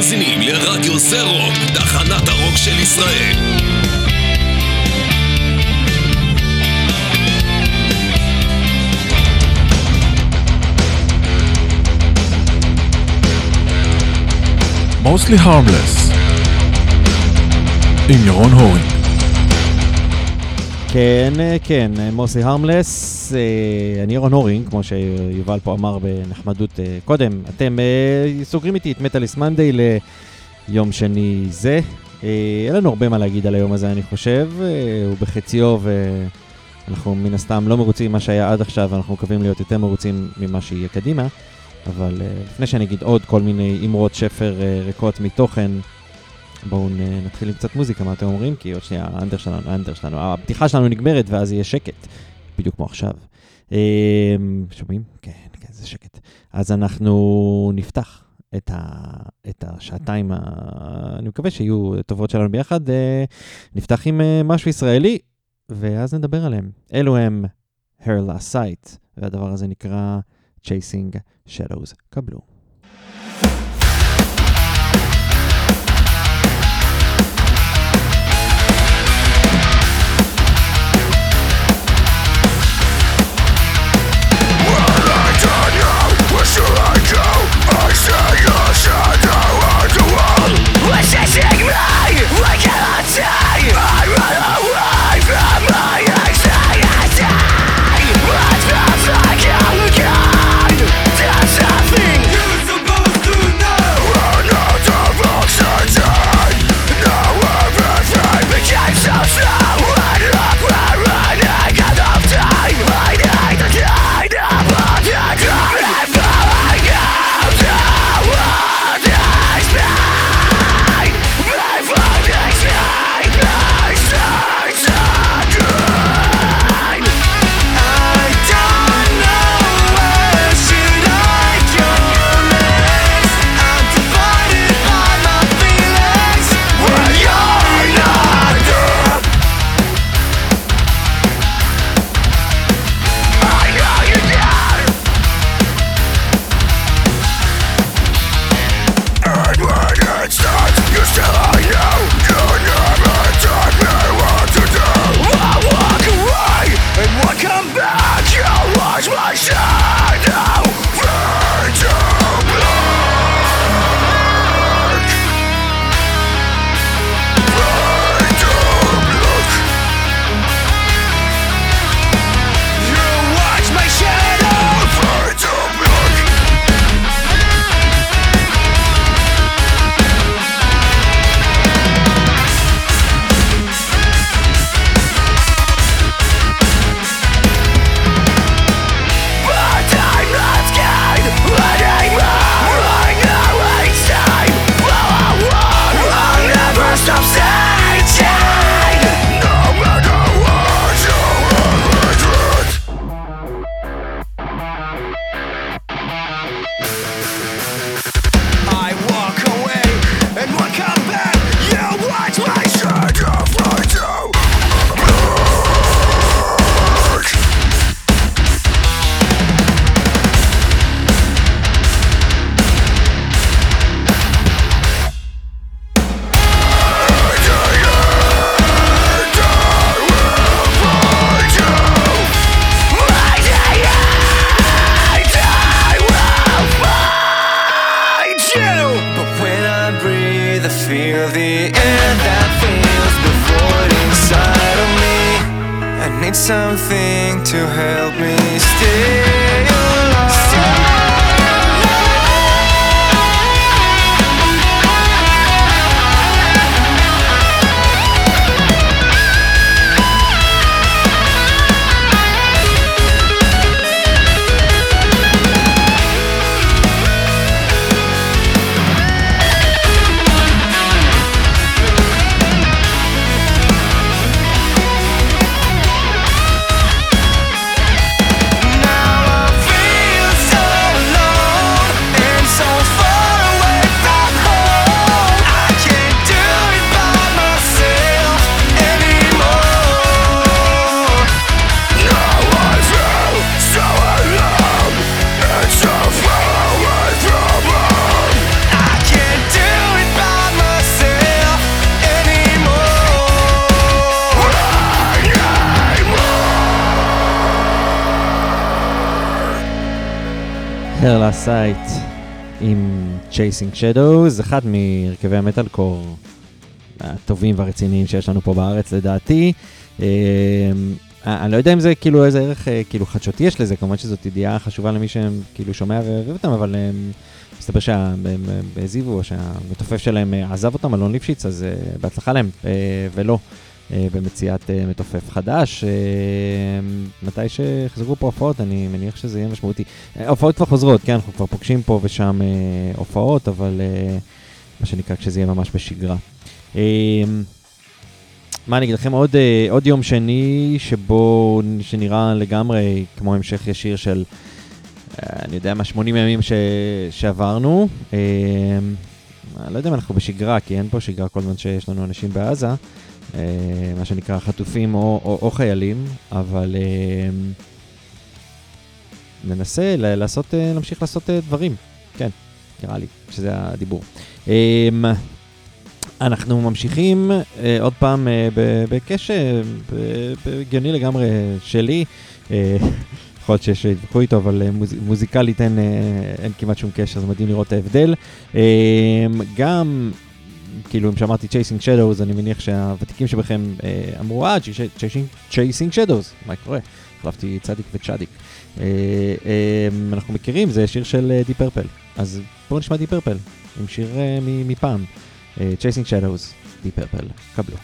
מאזינים לרדיו זה רוק, תחנת הרוק של ישראל. mostly harmless עם ירון הורינג. כן, כן, מוסי הרמלס, אה, אני ירון הורינג, כמו שיובל פה אמר בנחמדות אה, קודם. אתם אה, סוגרים איתי את מטאליס מנדי ליום שני זה. אין לנו הרבה מה להגיד על היום הזה, אני חושב. הוא בחציו ואנחנו מן הסתם לא מרוצים ממה שהיה עד עכשיו, אנחנו מקווים להיות יותר מרוצים ממה שיהיה קדימה. אבל לפני שאני אגיד עוד כל מיני אמרות שפר ריקות מתוכן, בואו נתחיל עם קצת מוזיקה, מה אתם אומרים? כי עוד שנייה, האנדר שלנו, האנדר שלנו, הפתיחה שלנו נגמרת ואז יהיה שקט, בדיוק כמו עכשיו. שומעים? כן, כן, זה שקט. אז אנחנו נפתח את, ה, את השעתיים, ה, אני מקווה שיהיו טובות שלנו ביחד. נפתח עם משהו ישראלי, ואז נדבר עליהם. אלו הם Her Last Sight, והדבר הזה נקרא Chasing Shadows. קבלו. Wishing me, I cannot see I run away from my סייט עם Chasing Shadows, אחד מהרכבי המטאל קור הטובים והרציניים שיש לנו פה בארץ לדעתי. אה, אני לא יודע אם זה כאילו איזה ערך אה, כאילו חדשותי יש לזה, כמובן שזאת ידיעה חשובה למי שהם כאילו שומע ואוהב אותם, אבל מסתבר שהם העזיבו שהמתופף שלהם עזב אותם, אלון ליפשיץ, אז בהצלחה להם, ולא. אה, במציאת אה, מתופף חדש. אה, מתי שיחזרו פה הופעות, אני מניח שזה יהיה משמעותי. הופעות כבר חוזרות, כן, אנחנו כבר פוגשים פה ושם הופעות, אבל מה שנקרא כשזה יהיה ממש בשגרה. מה אני אגיד לכם, עוד, עוד יום שני שבו, שנראה לגמרי כמו המשך ישיר של, אני יודע מה, 80 ימים ש, שעברנו. אני לא יודע אם אנחנו בשגרה, כי אין פה שגרה כל זמן שיש לנו אנשים בעזה. אה, מה שנקרא חטופים או, או, או חיילים, אבל אה, ננסה לעשות, אה, להמשיך לעשות דברים, כן, נראה לי שזה הדיבור. אנחנו ממשיכים עוד פעם בקשר, הגיוני לגמרי שלי. יכול להיות שיש שיתווכחו איתו, אבל מוזיקלית אין, אין כמעט שום קשר, זה מדהים לראות את ההבדל. גם כאילו, אם שאמרתי Chasing Shadows, אני מניח שהוותיקים שבכם אה, אמרו, אה, Chasing Shadows, מה קורה? החלפתי צדיק וצ'אדיק. אה, אה, אנחנו מכירים, זה שיר של די פרפל. אז בואו נשמע די פרפל, עם שיר מפעם. Chasing Shadows, די פרפל, קבלו.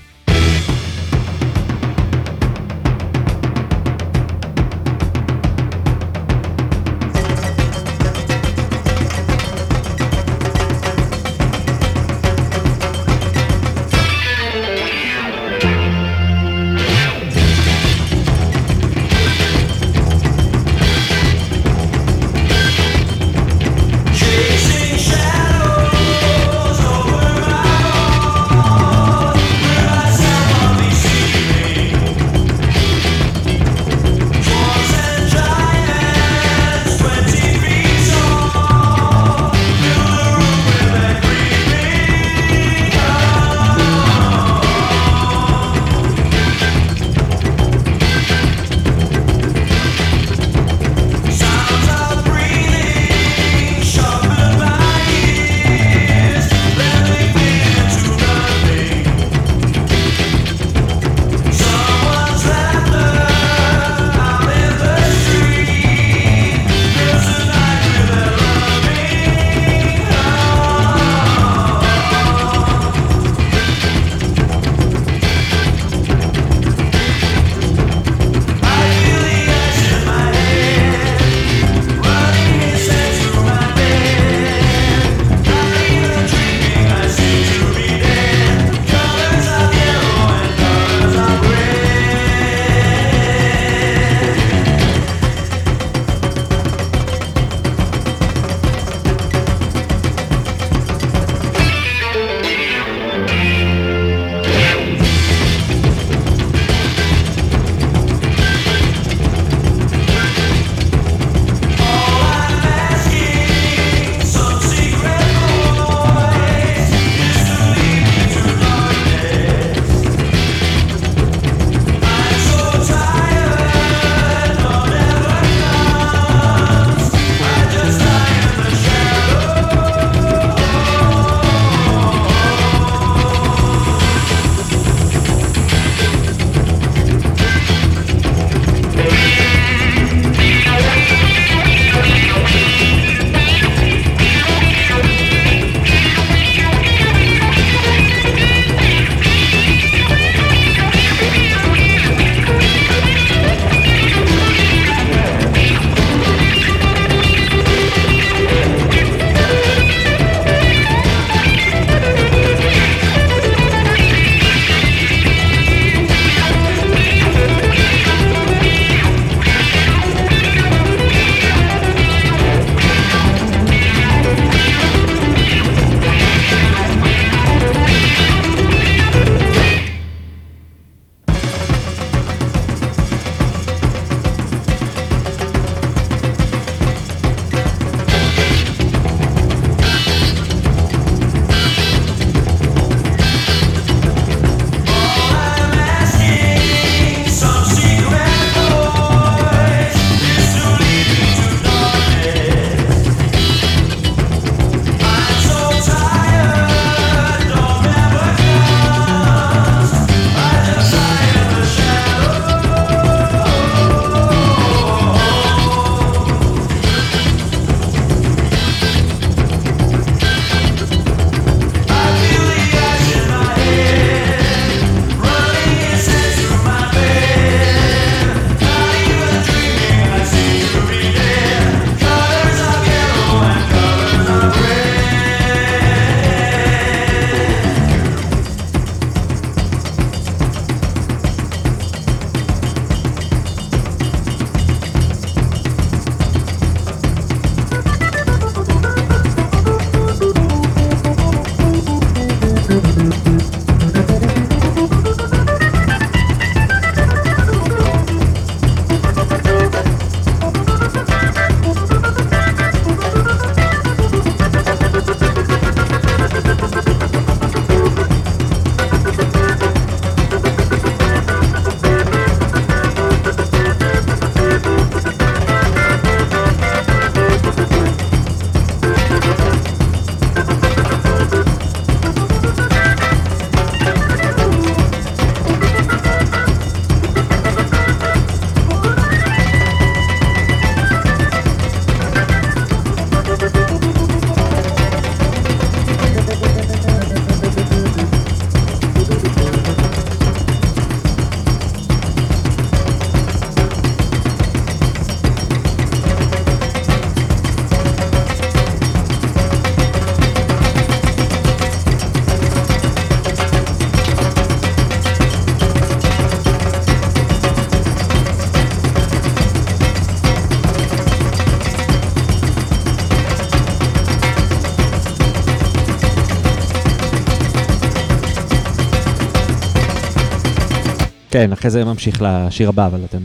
כן, אחרי זה ממשיך לשיר הבא, אבל אתם,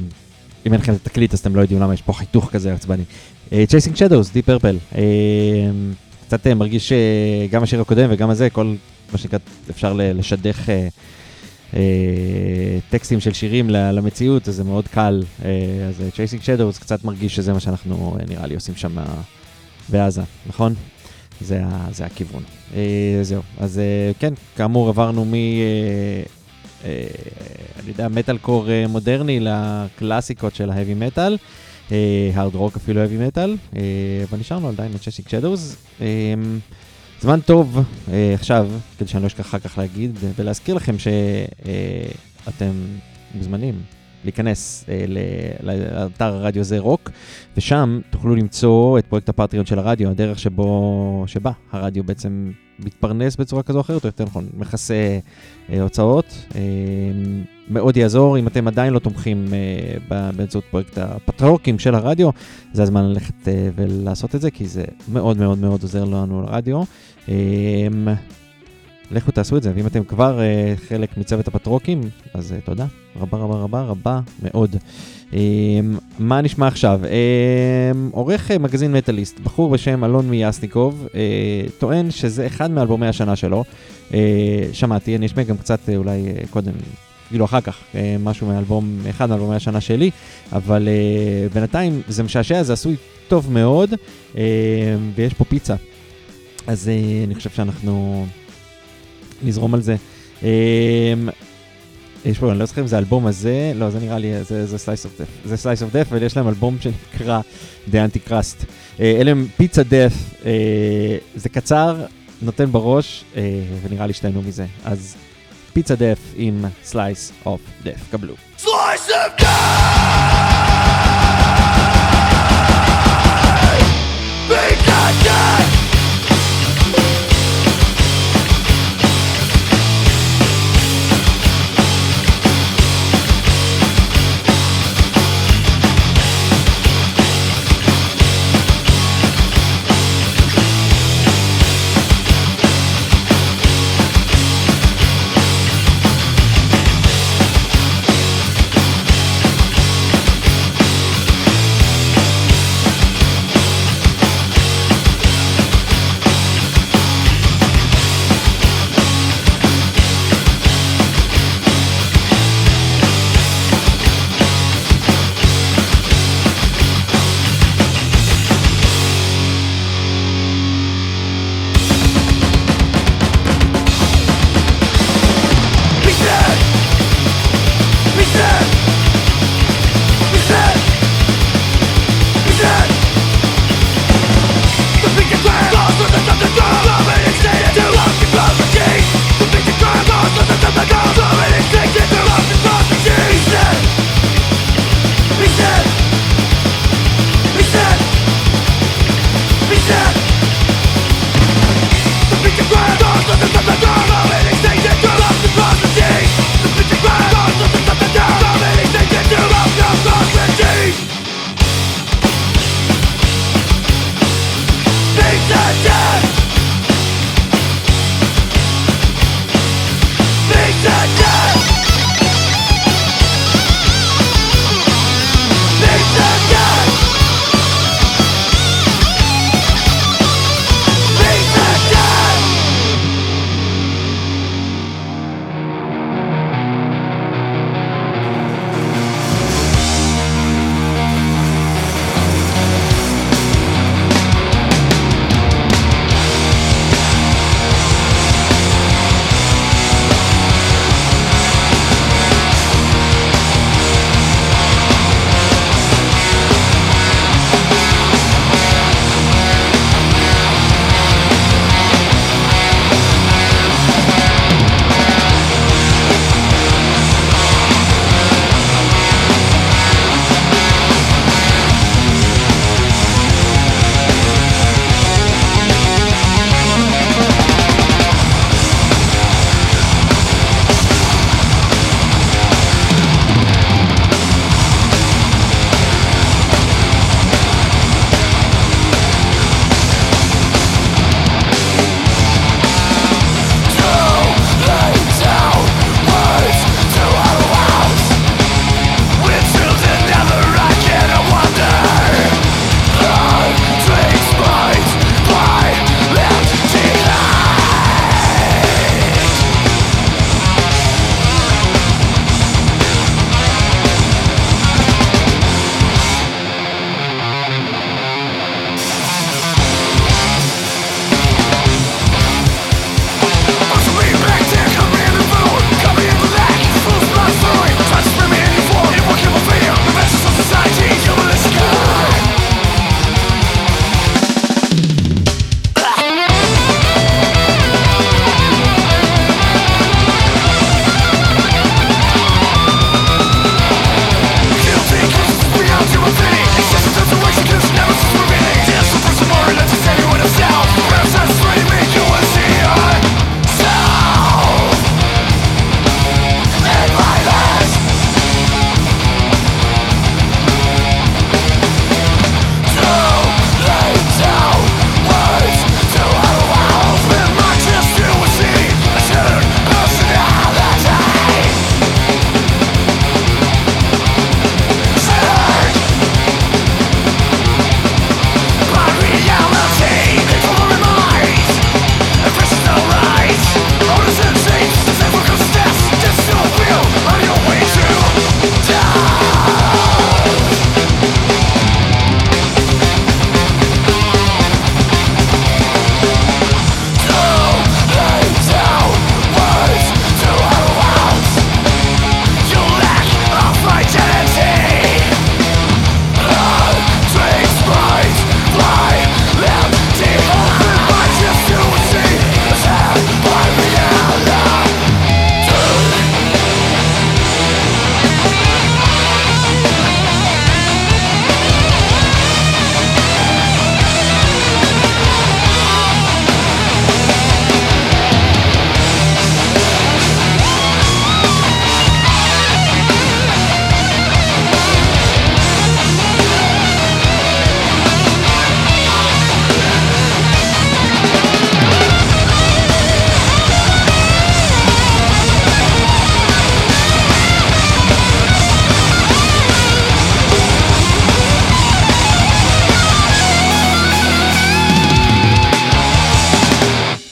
אם אין לכם את התקליט אז אתם לא יודעים למה יש פה חיתוך כזה עצבני. Chasing Shadows, Deep Purple. קצת אה, מרגיש שגם השיר הקודם וגם הזה, כל מה שנקרא, אפשר לשדך אה, אה, טקסטים של שירים למציאות, אז זה מאוד קל. אה, אז Chasing Shadows קצת מרגיש שזה מה שאנחנו אה, נראה לי עושים שם בעזה, נכון? זה, זה הכיוון. אה, זהו, אז אה, כן, כאמור עברנו מ... אה, אני יודע, מטאל קור אה, מודרני לקלאסיקות של ההאבי מטאל, הארד רוק אפילו האבי מטאל, אה, אבל נשארנו עדיין בצ'סיק שדוז. זמן טוב עכשיו, כדי שאני לא אשכח אחר כך להגיד ולהזכיר לכם שאתם מוזמנים להיכנס אה, לאתר הרדיו זה רוק, ושם תוכלו למצוא את פרויקט הפטריון של הרדיו, הדרך שבו, שבה הרדיו בעצם מתפרנס בצורה כזו או אחרת, או יותר נכון, מכסה אה, הוצאות. אה, מאוד יעזור אם אתם עדיין לא תומכים אה, באמצעות פרויקט הפטרוקים של הרדיו, זה הזמן ללכת אה, ולעשות את זה, כי זה מאוד מאוד מאוד עוזר לנו לרדיו. אה, לכו תעשו את זה, ואם אתם כבר אה, חלק מצוות הפטרוקים, אז אה, תודה רבה רבה רבה רבה מאוד. אה, מה נשמע עכשיו? אה, עורך אה, מגזין מטאליסט, בחור בשם אלון מיאסניקוב, אה, טוען שזה אחד מאלבומי השנה שלו. אה, שמעתי, אני אשמע גם קצת אה, אולי אה, קודם, כאילו אחר כך, אה, משהו מאלבום, אחד מאלבומי השנה שלי, אבל אה, בינתיים זה משעשע, זה עשוי טוב מאוד, אה, ויש פה פיצה. אז אה, אני חושב שאנחנו נזרום על זה. אה, יש פה, אני לא זוכר אם זה האלבום הזה, לא, זה נראה לי, זה, Slice of Death. זה Slice of Death, ויש להם אלבום שנקרא The Antichrist. אה, אלה הם פיצה אה, זה קצר, נותן בראש, אה, ונראה לי שתהנו מזה. אז פיצה Death עם Slice of Death, קבלו. Slice of death!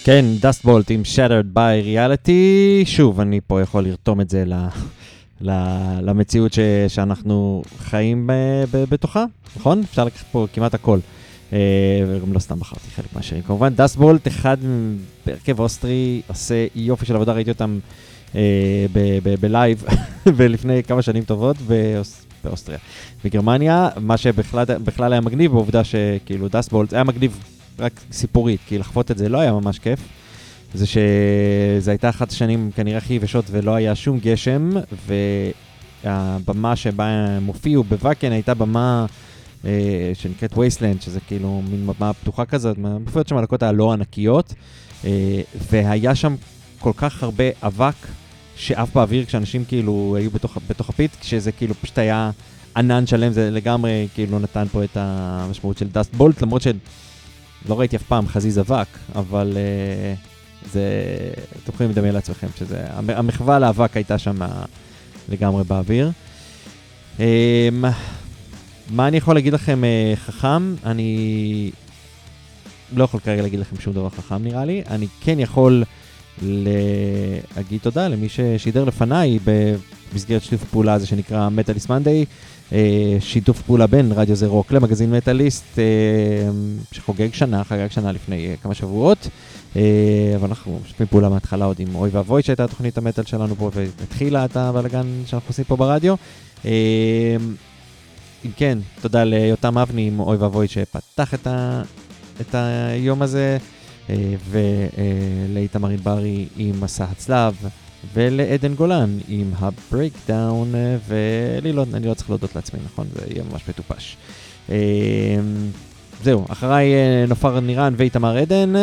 כן, Dust Bolt עם Shattered by Reality. שוב, אני פה יכול לרתום את זה ל... ל... למציאות ש... שאנחנו חיים ב... ב... בתוכה, נכון? אפשר לקחת פה כמעט הכל. אה, וגם לא סתם בחרתי חלק מהשירים. כמובן, Dust Bolt, אחד בהרכב אוסטרי, עושה יופי של עבודה, ראיתי אותם אה, ב live ולפני כמה שנים טובות באוס... באוסטריה. בגרמניה, מה שבכלל היה מגניב, בעובדה שכאילו Dust Bolt, היה מגניב רק סיפורית, כי לחוות את זה לא היה ממש כיף. זה שזה הייתה אחת השנים כנראה הכי יבשות ולא היה שום גשם, והבמה שבה הם הופיעו ב Wacken הייתה במה אה, שנקראת Wasteland, שזה כאילו מין במה פתוחה כזאת, מופיעות שם הלהקות הלא ענקיות, אה, והיה שם כל כך הרבה אבק שעף באוויר כשאנשים כאילו היו בתוך, בתוך ה pit, כשזה כאילו פשוט היה ענן שלם, זה לגמרי כאילו נתן פה את המשמעות של Dust Bolt, למרות שלא ראיתי אף פעם חזיז אבק, אבל uh, זה, אתם יכולים לדמיין לעצמכם שזה, המחווה לאבק הייתה שם לגמרי באוויר. Um, מה אני יכול להגיד לכם uh, חכם? אני לא יכול כרגע להגיד לכם שום דבר חכם נראה לי, אני כן יכול... להגיד תודה למי ששידר לפניי במסגרת שיתוף הפעולה הזה שנקרא מטאליסט מנדיי, שיתוף פעולה בין רדיו זה רוק למגזין מטאליסט, אה, שחוגג שנה, חגג שנה לפני אה, כמה שבועות, אבל אנחנו משתפים פעולה מההתחלה עוד עם אוי ואבוי שהייתה תוכנית המטאל שלנו פה והתחילה את הבלאגן שאנחנו עושים פה ברדיו. אם כן, תודה ליותם אבני עם אוי ואבוי שפתח את, ה, את היום הזה. אה, ולאיתמר ענברי עם מסע הצלב, ולעדן גולן עם ה Breakdown, ולי לא, אני לא צריך להודות לעצמי, נכון? זה יהיה ממש מטופש. אה, זהו, אחריי אה, נופר נירן ואיתמר עדן,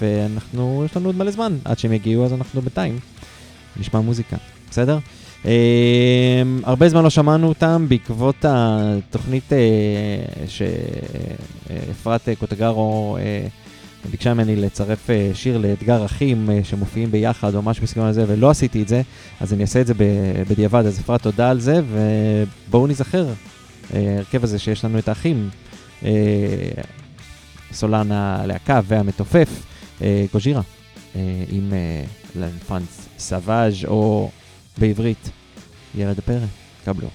ואנחנו, יש לנו עוד מלא זמן, עד שהם יגיעו אז אנחנו בינתיים נשמע מוזיקה, בסדר? Uh, הרבה זמן לא שמענו אותם בעקבות התוכנית uh, שאפרת קוטגרו uh, ביקשה ממני לצרף אה, שיר לאתגר אחים אה, שמופיעים ביחד או משהו בסגנון הזה, ולא עשיתי את זה, אז אני אעשה את זה בדיעבד. אז אפרת, תודה על זה, ובואו נזכר, אה, ההרכב הזה שיש לנו את האחים, סולן הלהקה והמתופף, גוז'ירה, עם לפרנס סוואז' או בעברית, ילד הפרא, קבלו.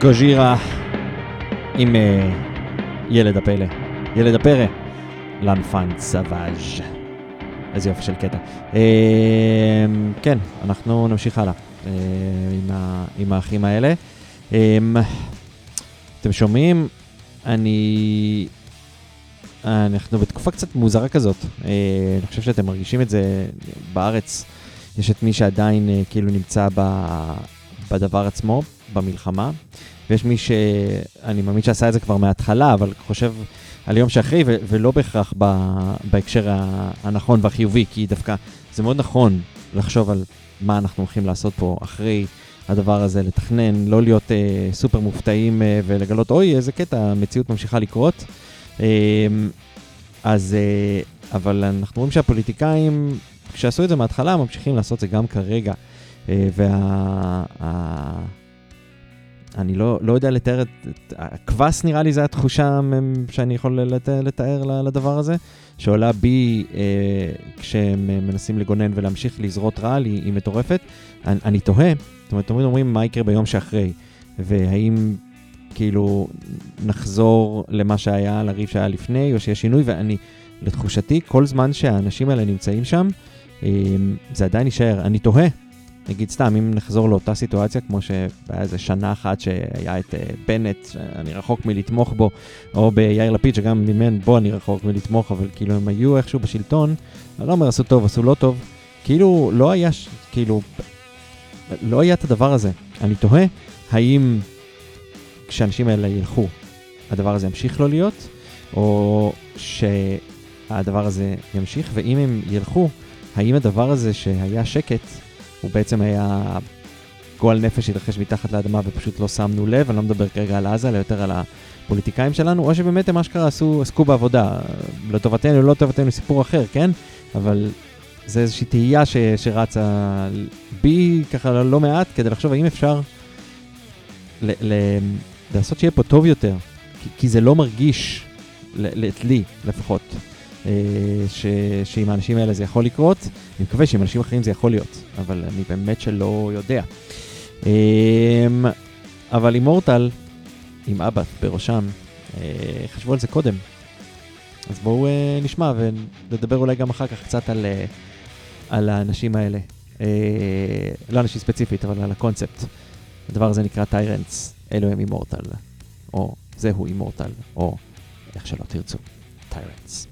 גוז'ירה עם uh, ילד הפלא. ילד הפרא, לאנפן סוואז'. איזה יופי של קטע. Uh, כן, אנחנו נמשיך הלאה uh, עם, ה, עם האחים האלה. Um, אתם שומעים? אני... אנחנו בתקופה קצת מוזרה כזאת. Uh, אני חושב שאתם מרגישים את זה בארץ. יש את מי שעדיין uh, כאילו נמצא ב, בדבר עצמו, במלחמה, ויש מי שאני מאמין שעשה את זה כבר מההתחלה, אבל חושב על יום שאחרי, ו- ולא בהכרח ב- בהקשר הנכון והחיובי, כי דווקא זה מאוד נכון לחשוב על מה אנחנו הולכים לעשות פה אחרי הדבר הזה, לתכנן, לא להיות uh, סופר מופתעים uh, ולגלות, אוי, איזה קטע, המציאות ממשיכה לקרות. Uh, אז, uh, אבל אנחנו רואים שהפוליטיקאים, כשעשו את זה מההתחלה, ממשיכים לעשות את זה גם כרגע. Uh, וה... אני לא, לא יודע לתאר את... הקבס נראה לי זה התחושה שאני יכול לת, לתאר לדבר הזה, שעולה בי אה, כשהם מנסים לגונן ולהמשיך לזרות רעל, היא, היא מטורפת. אני, אני תוהה, זאת אומרת, תמיד אומרים מה יקרה ביום שאחרי, והאם כאילו נחזור למה שהיה, לריב שהיה לפני, או שיש שינוי, ואני, לתחושתי, כל זמן שהאנשים האלה נמצאים שם, אה, זה עדיין יישאר. אני תוהה. נגיד סתם, אם נחזור לאותה סיטואציה, כמו שהיה איזה שנה אחת שהיה את uh, בנט, שאני רחוק מלתמוך בו, או ביאיר לפיד, שגם ממנו בו אני רחוק מלתמוך, אבל כאילו הם היו איכשהו בשלטון, אני לא אומר עשו טוב, עשו לא טוב, כאילו לא היה, כאילו, לא היה את הדבר הזה. אני תוהה, האם כשהאנשים האלה ילכו, הדבר הזה ימשיך לא להיות, או שהדבר הזה ימשיך, ואם הם ילכו, האם הדבר הזה שהיה שקט, הוא בעצם היה גועל נפש שהתרחש מתחת לאדמה ופשוט לא שמנו לב, אני לא מדבר כרגע על עזה, אלא יותר על הפוליטיקאים שלנו, או שבאמת הם אשכרה עשו, עסקו בעבודה, לטובתנו, לא לטובתנו, סיפור אחר, כן? אבל זה איזושהי תהייה ש, שרצה בי ככה לא מעט, כדי לחשוב האם אפשר ל, ל, לעשות שיהיה פה טוב יותר, כי, כי זה לא מרגיש, ל, לי לפחות, ש, שעם האנשים האלה זה יכול לקרות. אני מקווה שעם אנשים אחרים זה יכול להיות, אבל אני באמת שלא יודע. אמ, אבל אימורטל, עם אבא בראשם, אה, חשבו על זה קודם. אז בואו אה, נשמע ונדבר אולי גם אחר כך קצת על, על האנשים האלה. לא אנשים ספציפית, אבל על הקונספט. הדבר הזה נקרא Tyrants, אלו הם Immortal, או זהו Immortal, או איך שלא תרצו, Tyrants.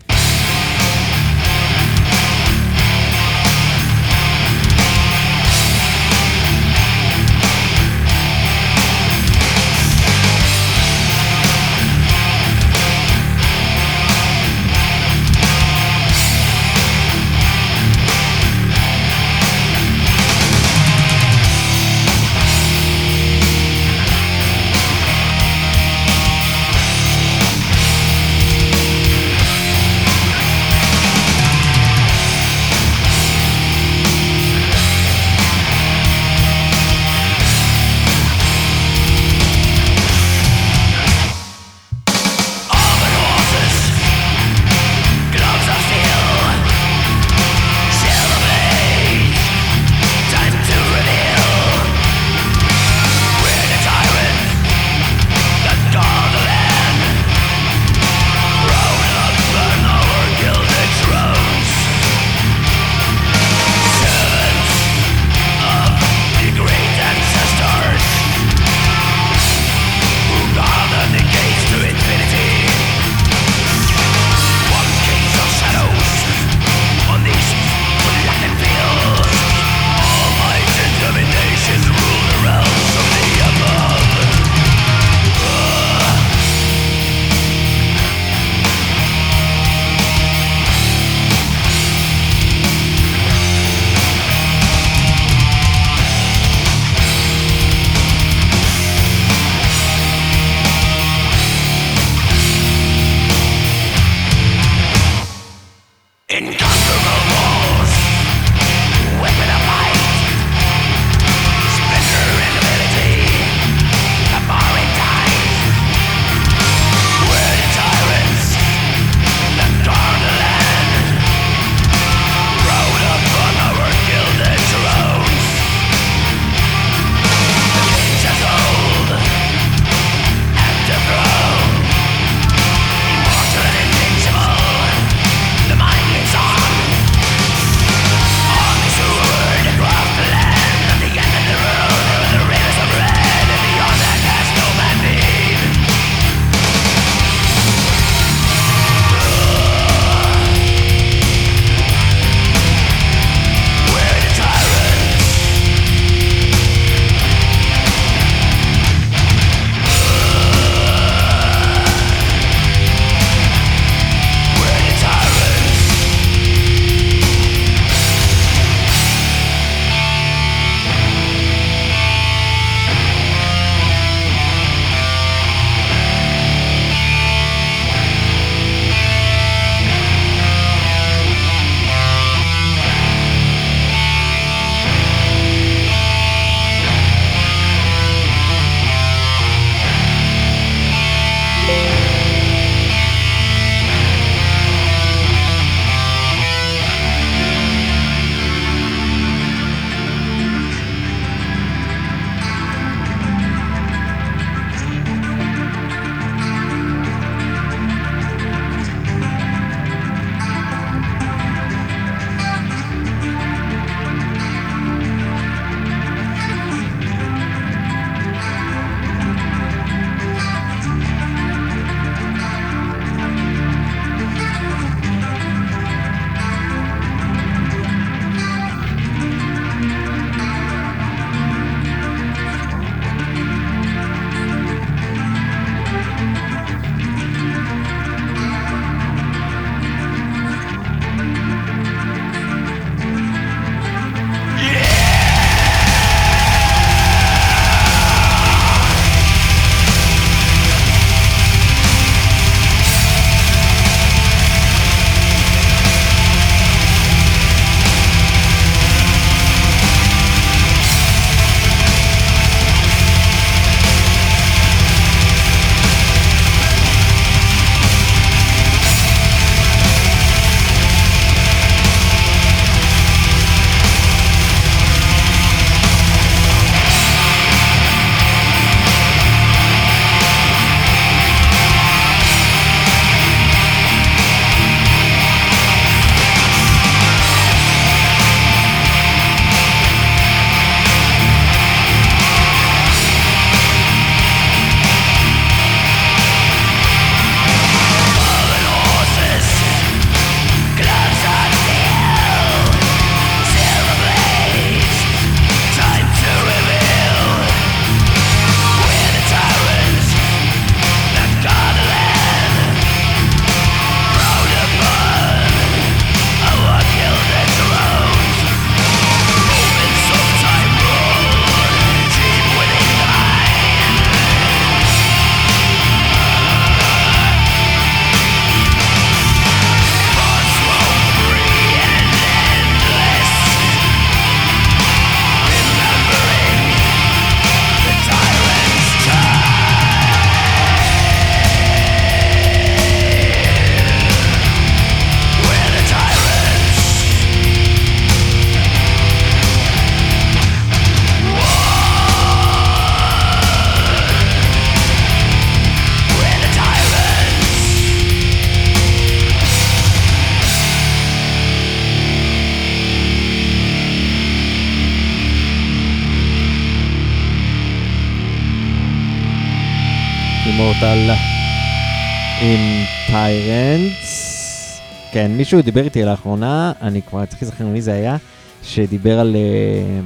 כן, מישהו דיבר איתי לאחרונה, אני כבר צריך להיזכר מי זה היה, שדיבר על, אה,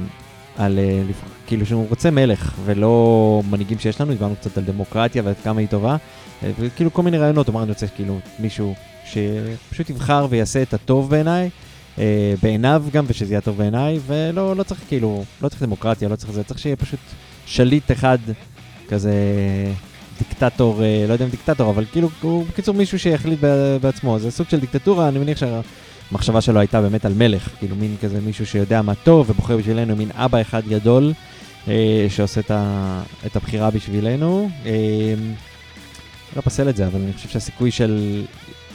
על אה, כאילו שהוא רוצה מלך ולא מנהיגים שיש לנו, דיברנו קצת על דמוקרטיה ועד כמה היא טובה, אה, וכאילו כל מיני רעיונות, אמרנו, אני רוצה כאילו מישהו שפשוט יבחר ויעשה את הטוב בעיניי. בעיניו גם, ושזה יהיה טוב בעיניי, ולא לא צריך כאילו, לא צריך דמוקרטיה, לא צריך זה, צריך שיהיה פשוט שליט אחד כזה דיקטטור, אה, לא יודע אם דיקטטור, אבל כאילו, הוא בקיצור מישהו שיחליט בעצמו. זה סוג של דיקטטורה, אני מניח שהמחשבה שלו הייתה באמת על מלך, כאילו מין כזה מישהו שיודע מה טוב ובוחר בשבילנו, מין אבא אחד גדול אה, שעושה את, הבחירה בשבילנו. אה, לא פסל את זה, אבל אני חושב שהסיכוי של,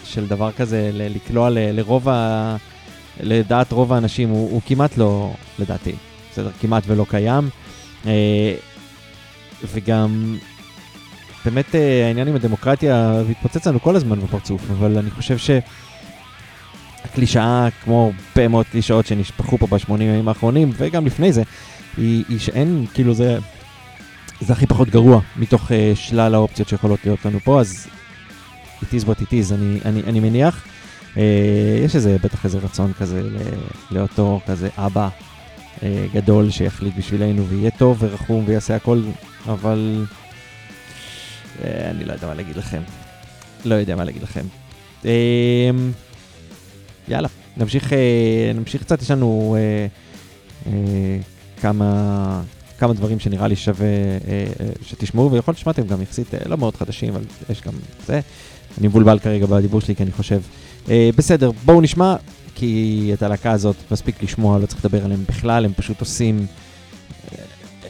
של דבר כזה לקלוע ל, לרוב ה... לדעת רוב האנשים הוא, הוא כמעט לא, לדעתי, בסדר, כמעט ולא קיים. וגם באמת אה, העניין עם הדמוקרטיה מתפוצץ לנו כל הזמן בפרצוף, אבל אני חושב שהקלישאה, כמו הרבה מאוד קלישאות שנשפכו פה בשמונים ימים האחרונים, וגם לפני זה, היא, היא שאין, כאילו זה, זה הכי פחות גרוע מתוך uh, שלל האופציות שיכולות להיות לנו פה, אז it is what it is, אני, אני, אני מניח. Uh, יש איזה, בטח איזה רצון כזה לאותו כזה אבא uh, גדול שיחליט בשבילנו ויהיה טוב ורחום ויעשה הכל, אבל אני לא יודע מה להגיד לכם. לא יודע מה להגיד לכם. אמ, יאללה, נמשיך, אה, נמשיך קצת, יש לנו אה, כמה, כמה דברים שנראה לי שווה שתשמעו, ויכול להיות ששמעתם גם יחסית לא מאוד חדשים, אבל יש גם זה. אני מבולבל כרגע בדיבור שלי, כי אני חושב. בסדר, בואו נשמע, כי את הלהקה הזאת מספיק לשמוע, לא צריך לדבר עליהם בכלל, הם פשוט עושים...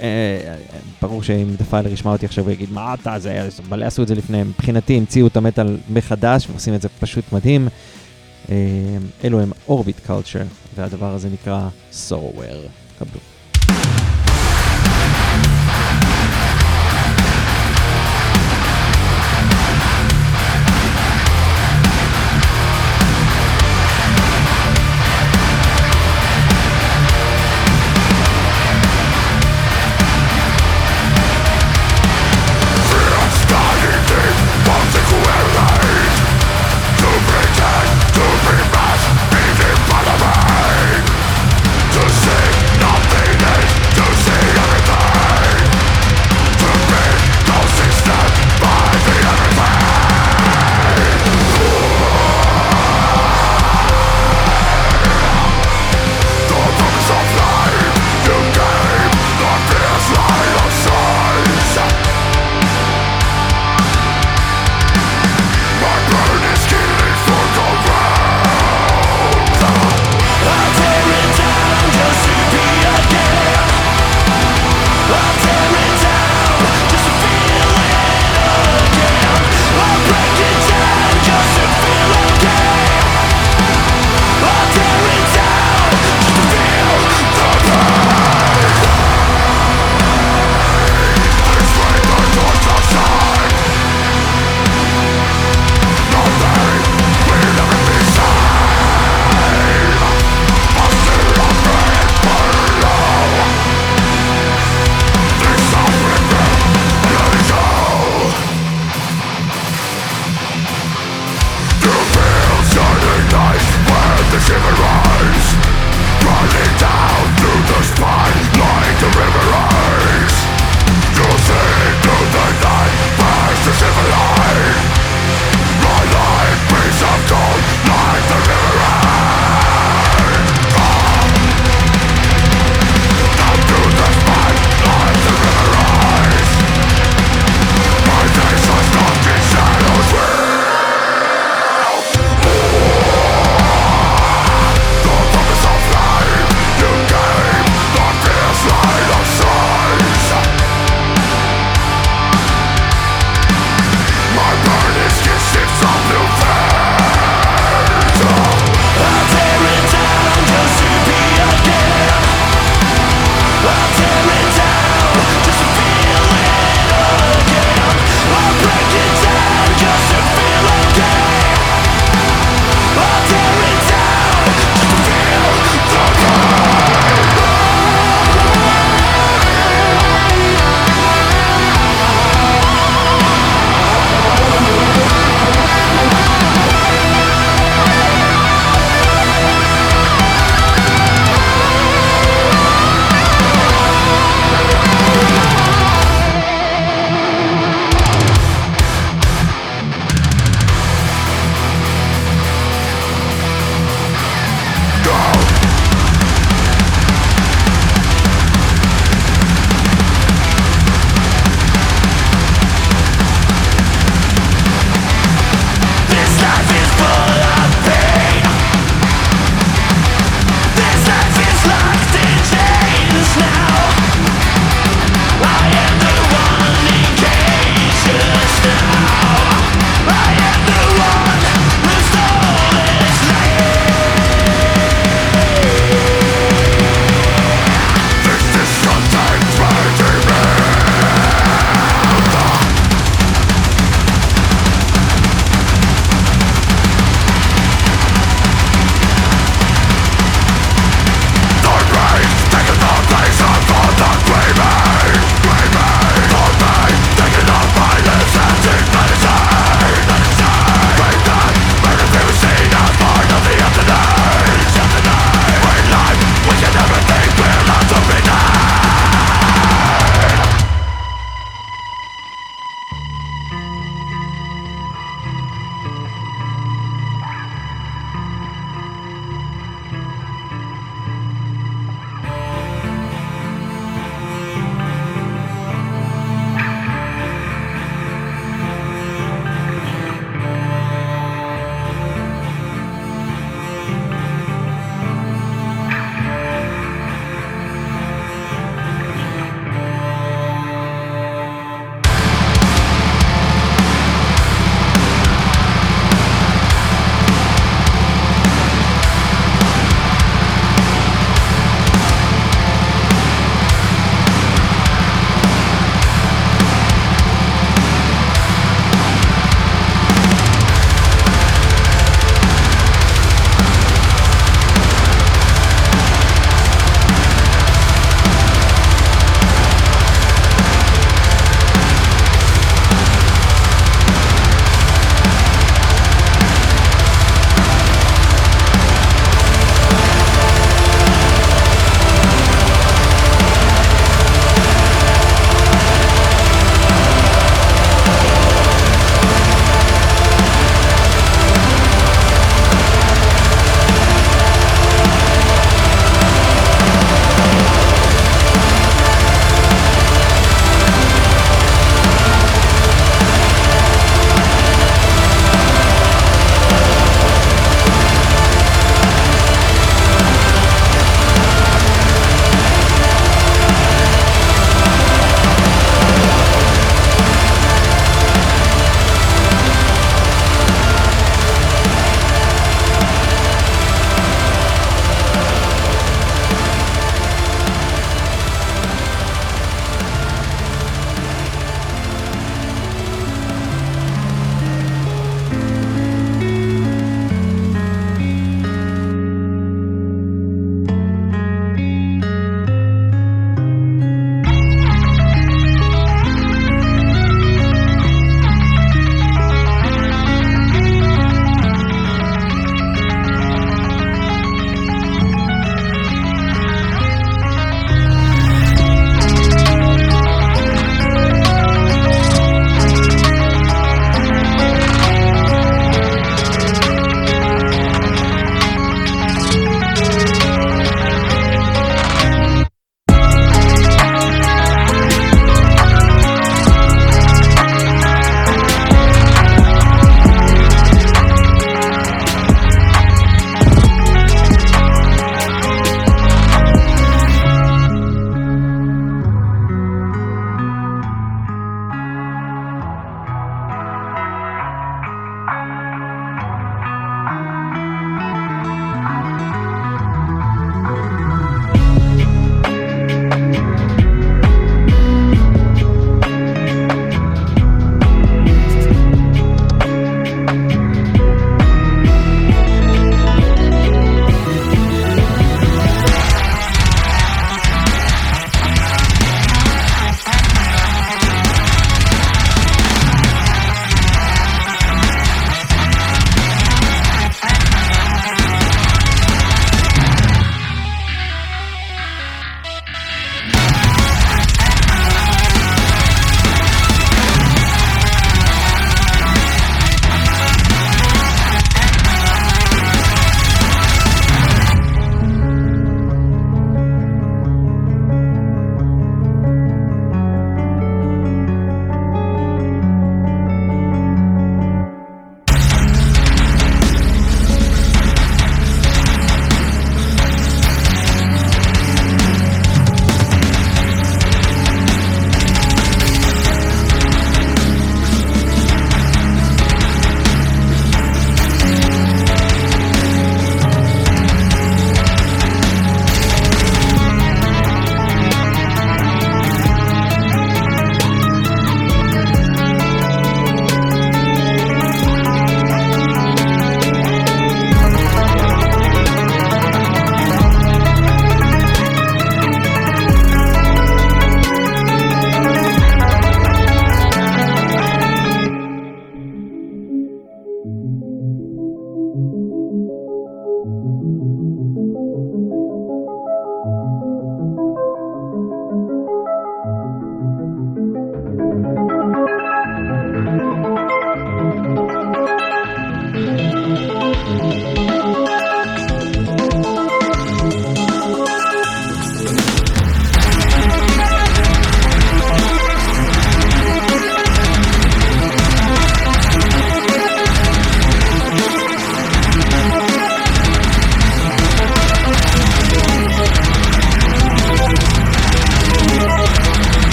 אה, ברור שאם דפיילר ישמע אותי עכשיו ויגיד מה אתה זה, מלא עשו את זה לפניהם, מבחינתי המציאו את המטאל מחדש ועושים את זה פשוט מדהים. אה, אלו הם אורביט קולצ'ר והדבר הזה נקרא סורוויר. קבלו.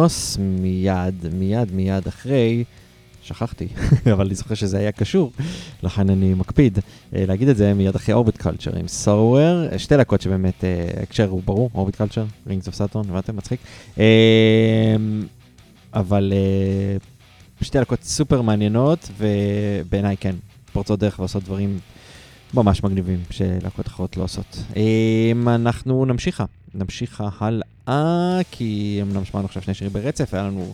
קרונוס, מיד, מיד, מיד אחרי, שכחתי, אבל אני זוכר שזה היה קשור, לכן אני מקפיד אה, להגיד את זה מיד אחרי אורביט קלצ'ר עם סורואר, שתי להקות שבאמת ההקשר הוא ברור, אורביט קלצ'ר, Rings of Saturn, הבנתם? מצחיק. אבל שתי להקות סופר מעניינות, ובעיניי כן, פורצות דרך ועושות דברים ממש מגניבים שלהקות אחרות לא עושות. אם אנחנו נמשיכה, נמשיכה הלאה, כי אמנם שמענו עכשיו שני שירים ברצף, היה לנו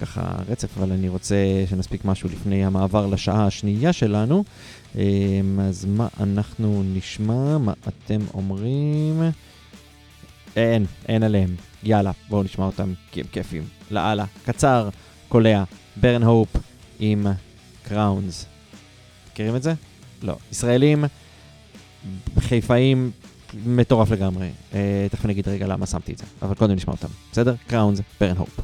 ככה רצף, אבל אני רוצה שנספיק משהו לפני המעבר לשעה השנייה שלנו. אז מה אנחנו נשמע? מה אתם אומרים? אין, אין עליהם. יאללה, בואו נשמע אותם כי הם כיפים. לאללה, קצר, קולע, ברן הופ עם קראונס. מכירים את זה? לא. ישראלים, חיפאים, מטורף לגמרי. אה, תכף אני אגיד רגע למה שמתי את זה, אבל קודם נשמע אותם. בסדר? קראונס, ברן הופ.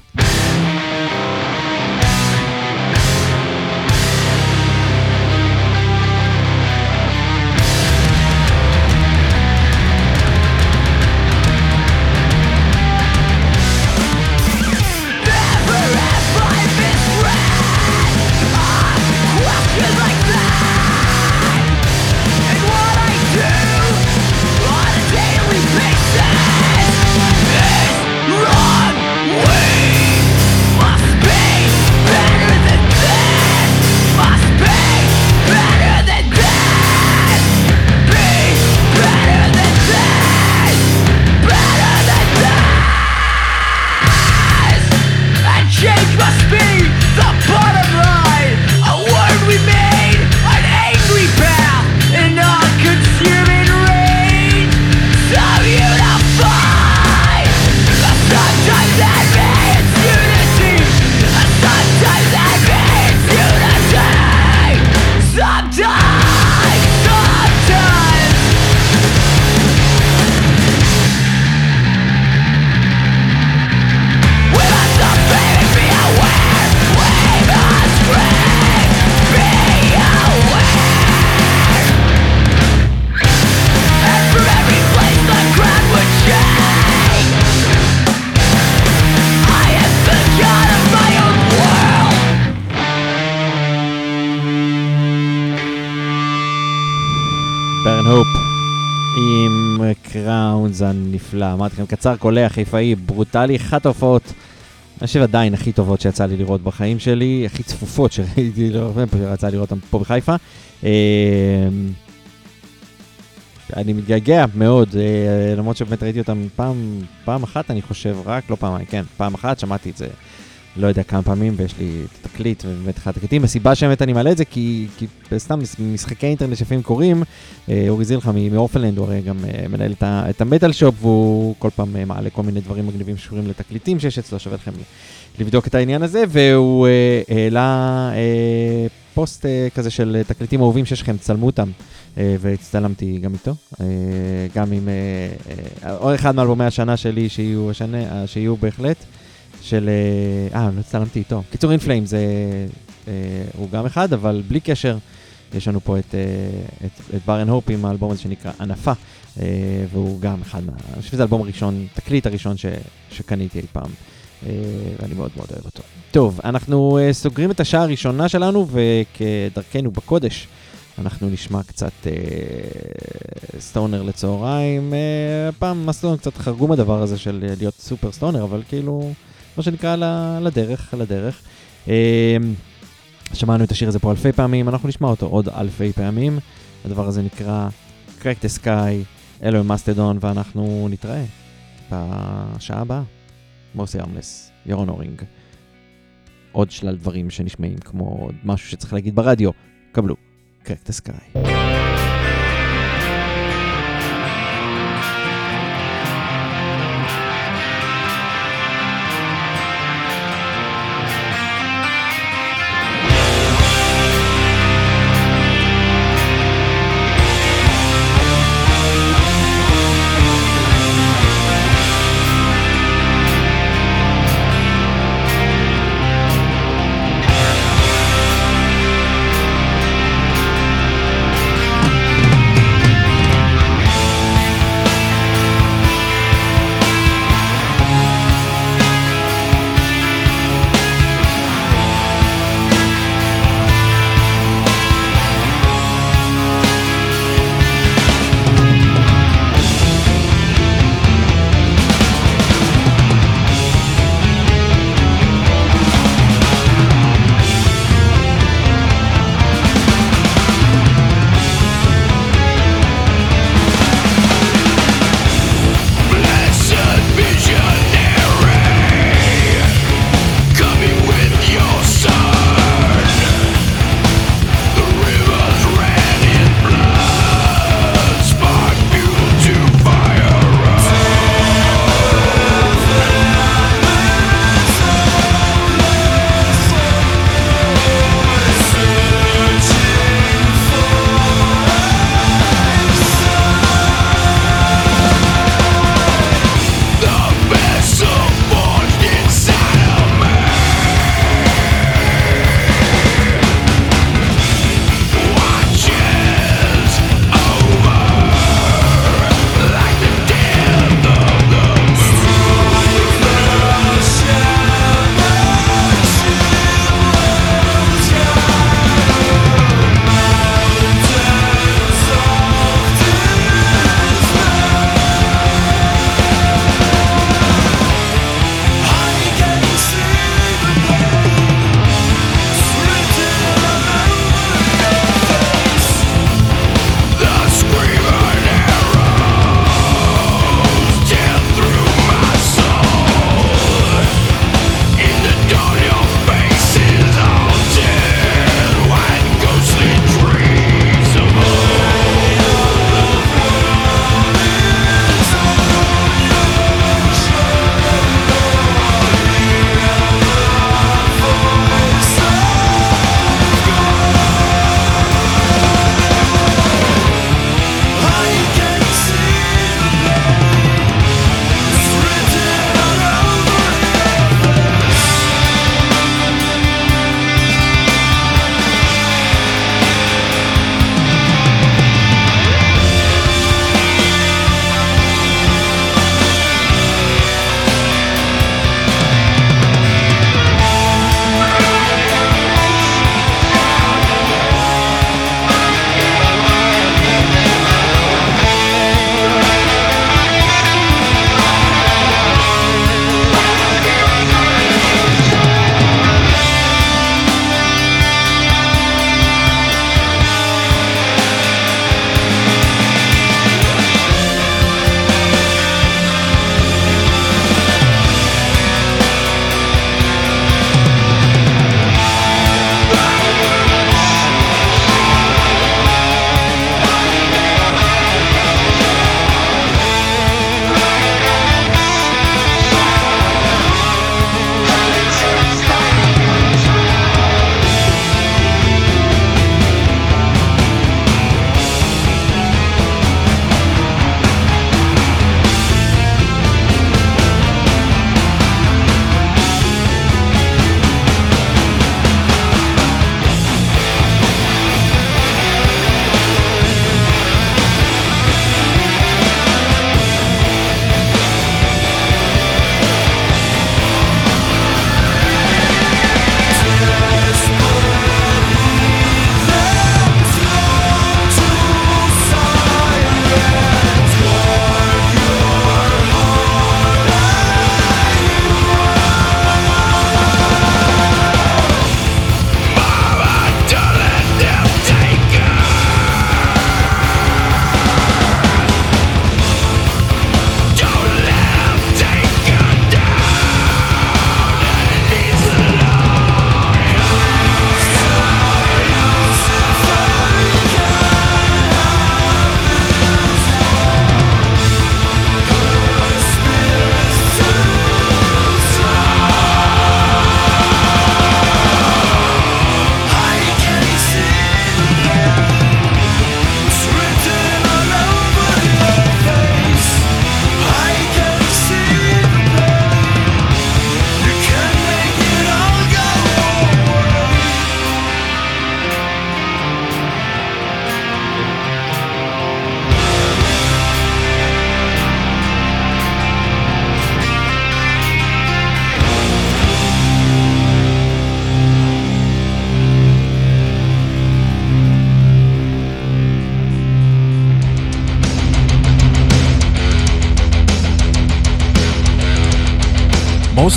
נפלא. אמרתי לכם, קצר, קולע, חיפאי, ברוטלי, אחת ההופעות, אני חושב עדיין הכי טובות שיצא לי לראות בחיים שלי, הכי צפופות שראיתי, יצא לי לראות אותן פה בחיפה. אמ, אני מתגעגע מאוד, אה, למרות שבאמת ראיתי אותם פעם, פעם אחת, אני חושב, רק, לא פעמיים, כן, פעם אחת, שמעתי את זה לא יודע כמה פעמים, ויש לי תקליט, ובאמת אחד התקליטים. הסיבה שבאמת אני מעלה את זה, כי, כי סתם משחקי אינטרנט שלפעמים קורים, אה, אורי זילחה מאורפלנד, הוא הרי גם אה, מנהל את המטאל שופ, והוא כל פעם אה, מעלה כל מיני דברים מגניבים שקשורים לתקליטים שיש אצלו, שווה לכם לבדוק את העניין הזה, והוא העלה פוסט כזה של תקליטים אהובים שיש לכם, צלמו אותם. והצטלמתי גם איתו, גם עם עוד אחד מאלבומי השנה שלי שיהיו, השנה, שיהיו בהחלט. של... אה, לא הצטלמתי איתו. קיצור, אינפליים זה... אה, הוא גם אחד, אבל בלי קשר, יש לנו פה את, אה, את, את ברן הופ עם האלבום הזה שנקרא ענפה, אה, והוא גם אחד מה... אני חושב שזה האלבום הראשון, תקליט הראשון ש, שקניתי אי פעם. ואני מאוד מאוד אוהב אותו. טוב, אנחנו סוגרים את השעה הראשונה שלנו, וכדרכנו בקודש, אנחנו נשמע קצת אה, סטונר לצהריים. אה, פעם מסלול קצת חרגו מהדבר הזה של להיות סופר סטונר, אבל כאילו... מה שנקרא, לדרך, לדרך. אמ, שמענו את השיר הזה פה אלפי פעמים, אנחנו נשמע אותו עוד אלפי פעמים. הדבר הזה נקרא Crack the Sky, אלוהים מסטדון, ואנחנו נתראה בשעה הבאה. מוסי ארמלס, ירון אורינג. עוד שלל דברים שנשמעים כמו משהו שצריך להגיד ברדיו, קבלו, Crack the Sky.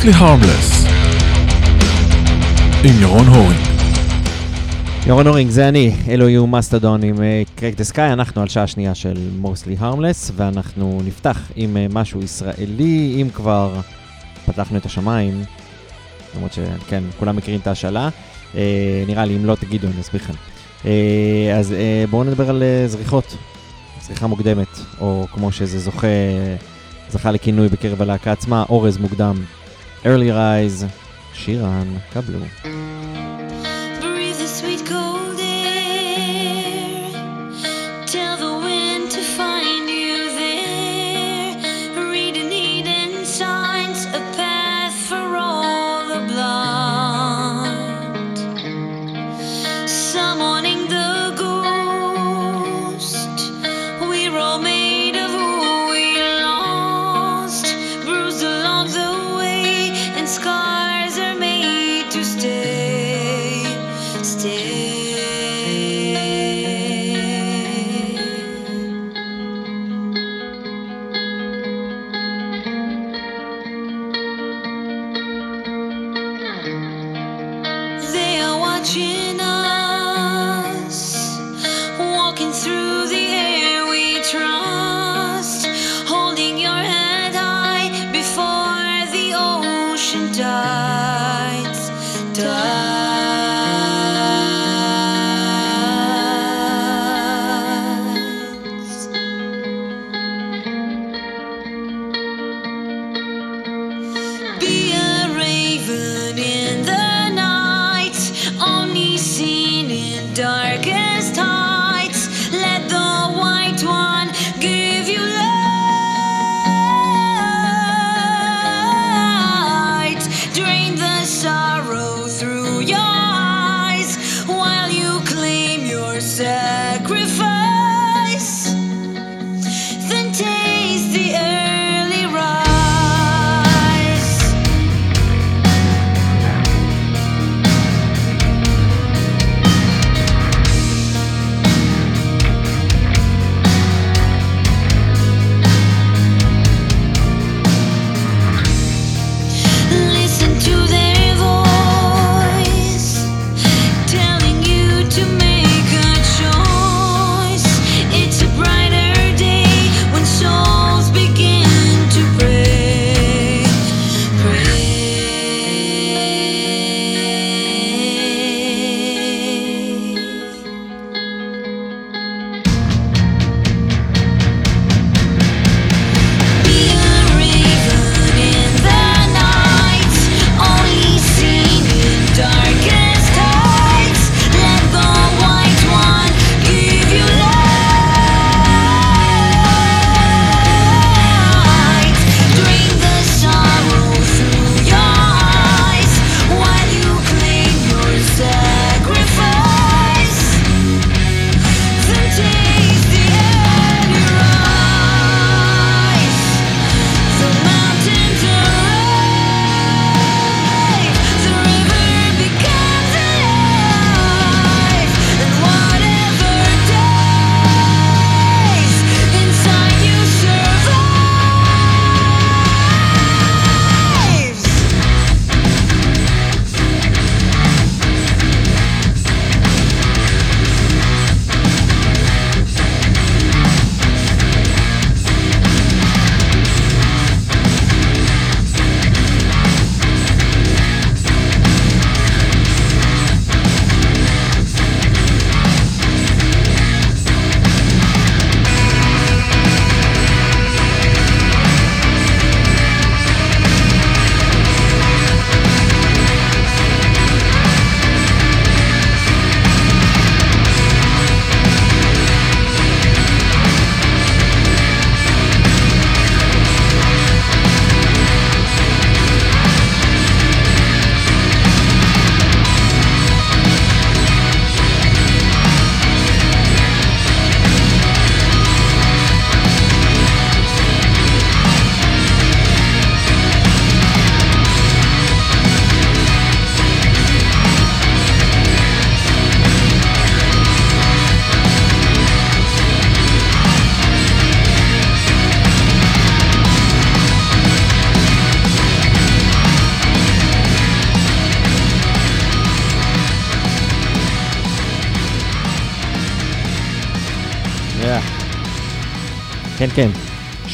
Mostly harmless. עם ירון הורינג. ירון הורינג, זה אני, אלו יהיו מסטדון עם קרק דה סקאי, אנחנו על שעה שנייה של mostly harmless, ואנחנו נפתח עם אה, משהו ישראלי, אם כבר פתחנו את השמיים, למרות שכן, כולם מכירים את ההשאלה, אה, נראה לי, אם לא תגידו, אני אסביר לכם. אה, אז אה, בואו נדבר על אה, זריחות, זריחה מוקדמת, או כמו שזה זוכה, זכה לכינוי בקרב הלהקה עצמה, אורז מוקדם. early rise, שירן, קבלו.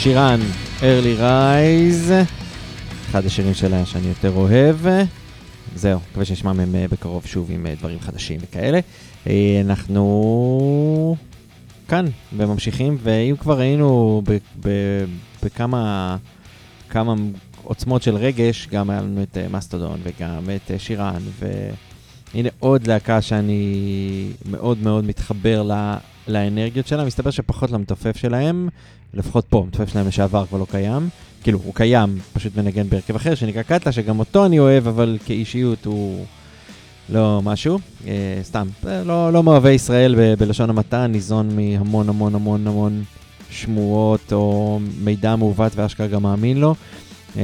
שירן, early rise, אחד השירים שלה שאני יותר אוהב. זהו, מקווה שנשמע מהם אה, בקרוב שוב עם אה, דברים חדשים וכאלה. אה, אנחנו כאן וממשיכים, ואם כבר היינו בכמה כמה עוצמות של רגש, גם היה לנו את מסטודון וגם את שירן, והנה עוד להקה שאני מאוד מאוד מתחבר לה, לאנרגיות שלה, מסתבר שפחות למתופף שלהם, לפחות פה, המתופף שלהם לשעבר כבר לא קיים. כאילו, הוא קיים, פשוט מנגן בהרכב אחר שנקרא קטלה, שגם אותו אני אוהב, אבל כאישיות הוא לא משהו. אה, סתם, אה, לא, לא מאוהבי ישראל ב- בלשון המעטה, ניזון מהמון המון המון המון שמועות או מידע מעוות ואשכרה גם מאמין לו. אה,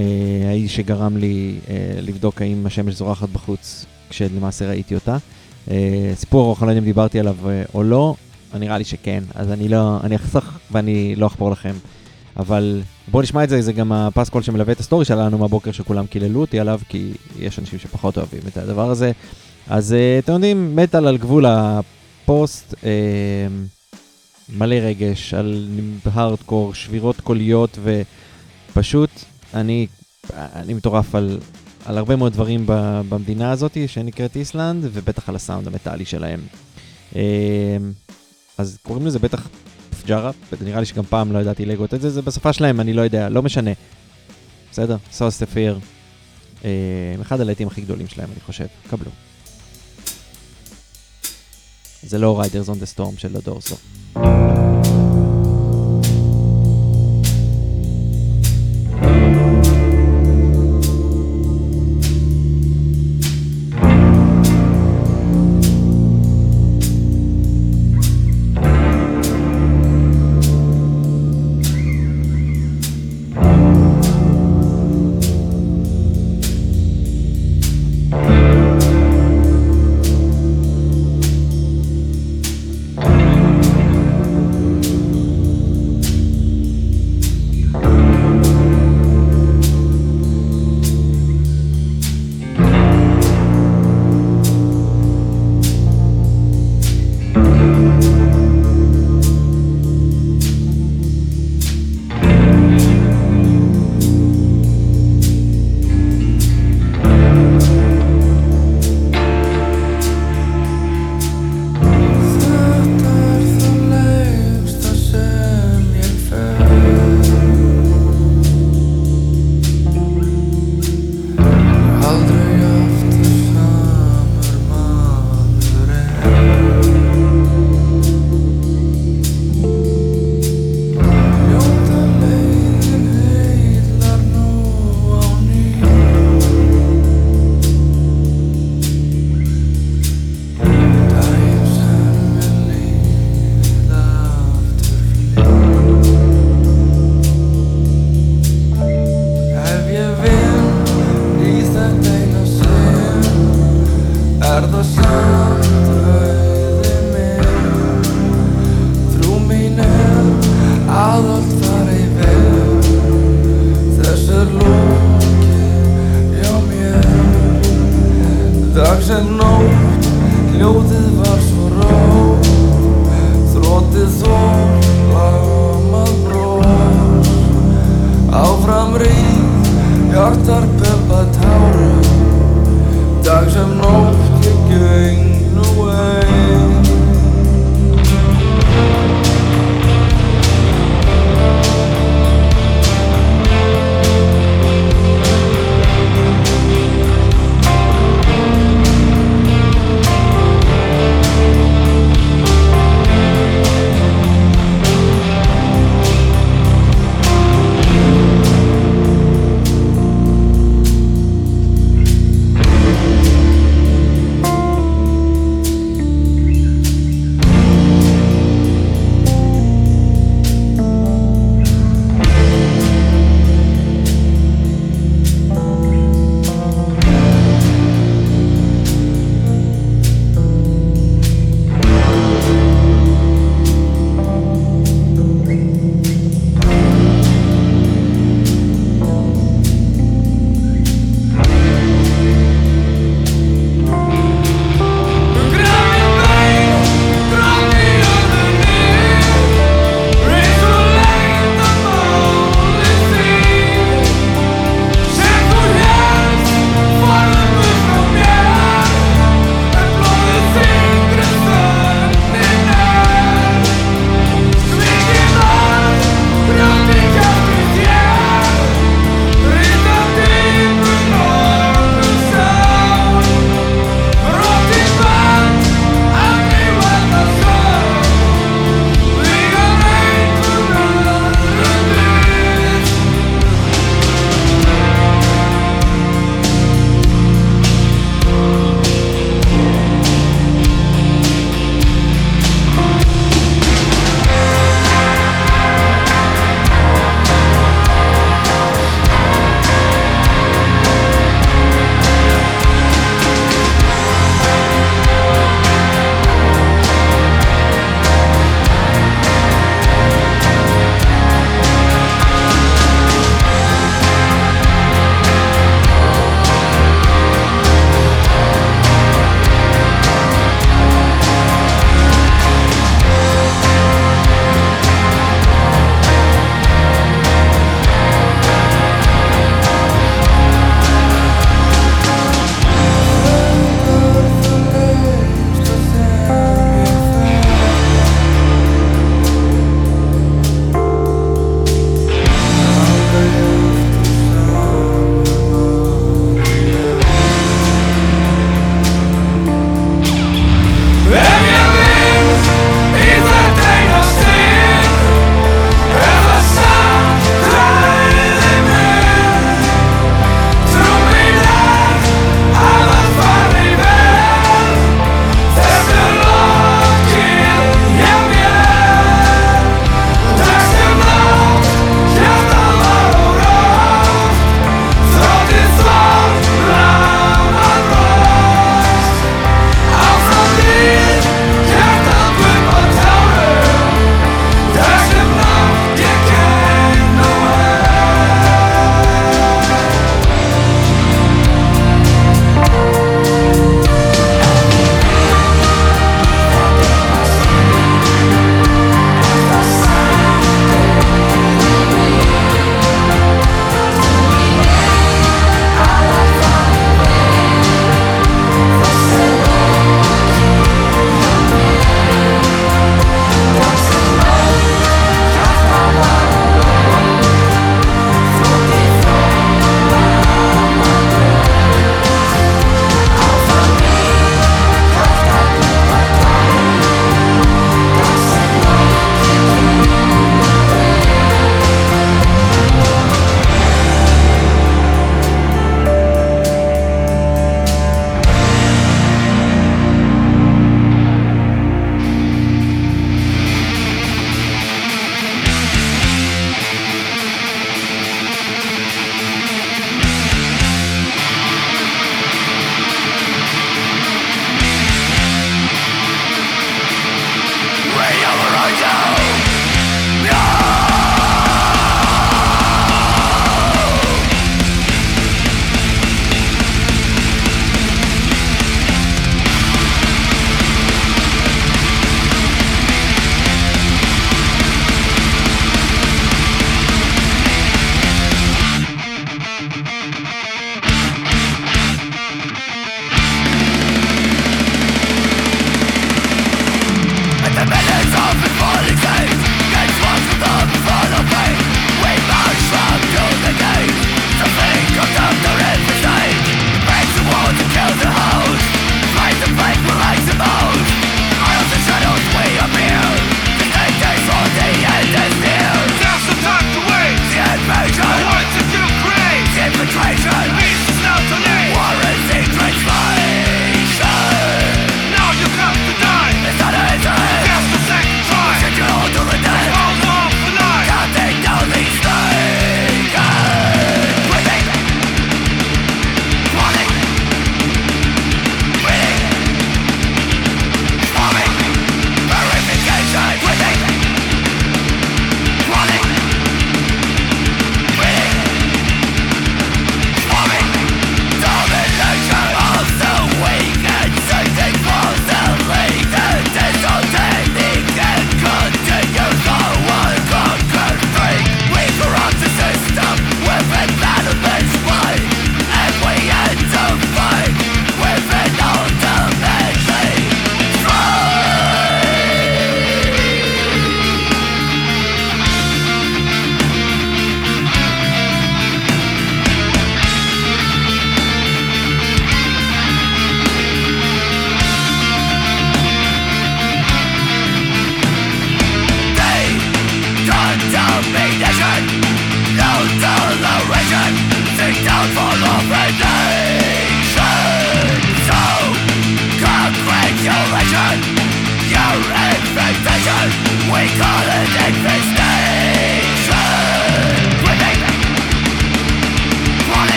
האיש שגרם לי אה, לבדוק האם השמש זורחת בחוץ, כשלמעשה ראיתי אותה. אה, סיפור ארוך, אני לא יודע אם דיברתי עליו אה, או לא, נראה לי שכן, אז אני לא, אני אחסוך ואני לא אחפור לכם. אבל בואו נשמע את זה, זה גם הפסקול שמלווה את ה story שלנו מהבוקר שכולם קיללו אותי עליו, כי יש אנשים שפחות אוהבים את הדבר הזה. אז אה, אתם יודעים, מטאל על גבול הפוסט, אה, מלא רגש, על הארדקור, שבירות קוליות, ופשוט אני, אני מטורף על, על הרבה מאוד דברים ב, במדינה הזאת שנקראת איסלנד, ובטח על הסאונד המטאלי שלהם. אה, אז קוראים לזה בטח Fjara, נראה לי שגם פעם לא ידעתי להגות את זה, זה בשפה שלהם, אני לא יודע, לא משנה. בסדר? Sólstafir. אה, אחד הלהיטים הכי גדולים שלהם, אני חושב. קבלו. זה לא Riders on the Storm של ה Doors.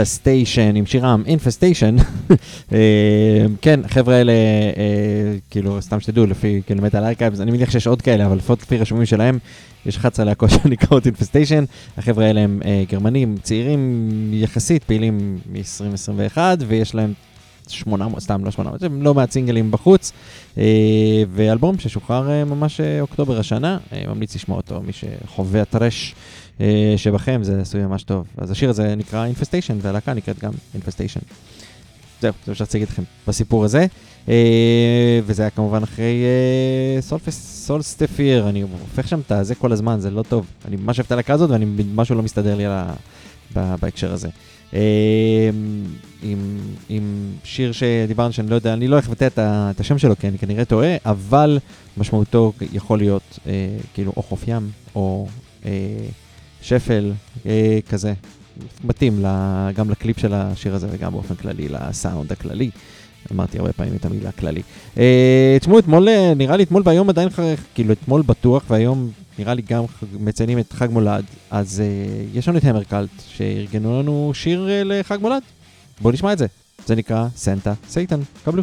Infestation, עם שירם Infestation. כן, חבר'ה האלה, אה, כאילו, סתם שתדעו, לפי כאילו Metal Archives, אני מניח שיש עוד כאלה, אבל לפחות לפי רשומים שלהם, יש 11 להקות שנקראות Infestation. החבר'ה האלה הם אה, גרמנים, צעירים יחסית, פעילים מ-2021, ויש להם 800, סתם לא 800, הם לא מעט סינגלים בחוץ, אה, ואלבום ששוחרר אה, ממש אה, אוקטובר השנה, אה, ממליץ לשמוע אותו, מי שחווה ה thrash אה, שבכם, זה עשוי ממש טוב. אז השיר הזה נקרא אינפסטיישן, והלהקה נקראת גם אינפסטיישן. זהו, זה מה שרציתי להגיד לכם בסיפור הזה. אה, וזה היה כמובן אחרי אה, סולפס, סולסטפיר, אני הופך שם את הזה כל הזמן, זה לא טוב. אני ממש אוהב את הלהקה הזאת, ואני, משהו לא מסתדר לי על ה, בהקשר הזה. אה, עם, עם שיר שדיברנו שאני לא יודע, אני לא איך לבטא את, את השם שלו, כי אני כנראה טועה, אבל משמעותו יכול להיות אה, כאילו או חוף ים, או אה, שפל, אה, כזה. מתאים גם לקליפ של השיר הזה וגם באופן כללי לסאונד הכללי. אמרתי הרבה פעמים את המילה כללי. אה, תשמעו, אתמול, אה, נראה לי אתמול והיום עדיין, ח- כאילו אתמול בטוח והיום נראה לי גם מציינים את חג מולד, אז אה, יש לנו את המרקלט שארגנו לנו שיר אה, לחג מולד. בואו נשמע את זה. זה נקרא Santa Satan. קבלו.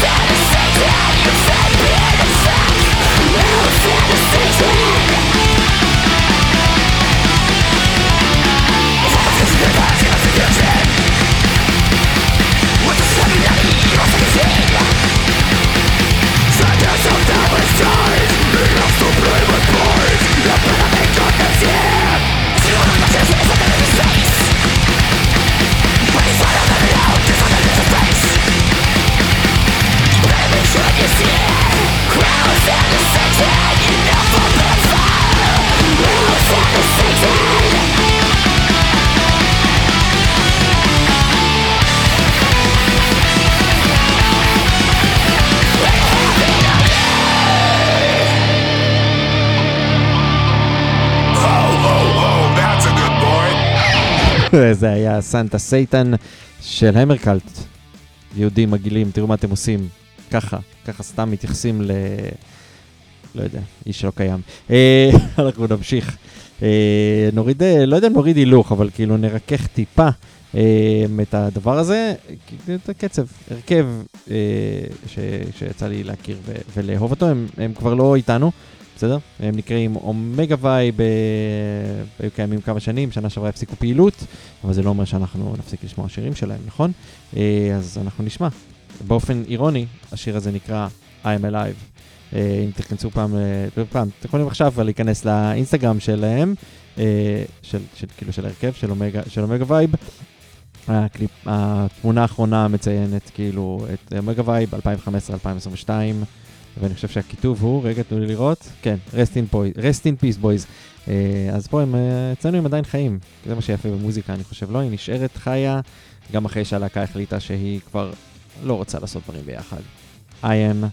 Fantasy that you've been inside No fantasy זה היה Santa Satan של המרקלט. יהודים מגעילים, תראו מה אתם עושים. ככה, ככה סתם מתייחסים ל... לא יודע, איש לא קיים. אה, אנחנו נמשיך. אה, נוריד, אה, לא יודע אם נוריד הילוך, אבל כאילו נרכך טיפה את הדבר הזה, כי- את הקצב. הרכב ש, שיצא לי להכיר ולאהוב אותו, הם, הם כבר לא איתנו. בסדר? הם נקראים Omega Vibe, אה, היו קיימים כמה שנים, שנה שעברה הפסיקו פעילות, אבל זה לא אומר שאנחנו נפסיק לשמוע שירים שלהם, נכון? אה, אז אנחנו נשמע. באופן אירוני, השיר הזה נקרא I'm Alive. אה, אם תכנסו פעם, פעם, אתם יכולים עכשיו להיכנס לאינסטגרם שלהם, של, של, כאילו של ההרכב, של Omega, של Omega Vibe. הקליפ, התמונה האחרונה מציינת כאילו את Omega Vibe 2015-2022, ואני חושב שהכיתוב הוא, רגע תנו לי לראות, כן, rest in, boy, rest in peace boys. אה, אז פה הם, אה, אצלנו הם עדיין חיים, זה מה שיפה במוזיקה, אני חושב, לא, היא נשארת חיה, גם אחרי שהלהקה החליטה שהיא כבר לא רוצה לעשות דברים ביחד. I am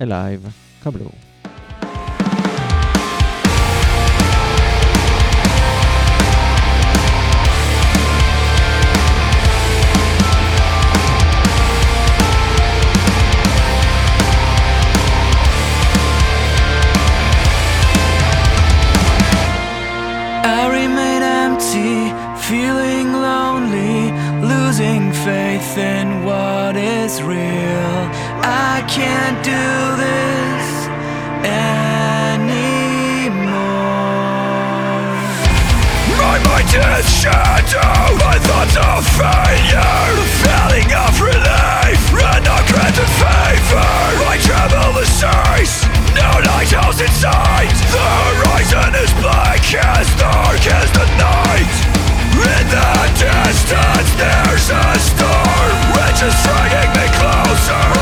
alive, קבלו. real. I can't do this anymore. My mind is shadow. My thoughts are failure. A feeling of relief. And not granted favor. I travel the seas. No lighthouse in sight. The horizon is black as dark as the night. In the distance there's a storm Which is frightening answer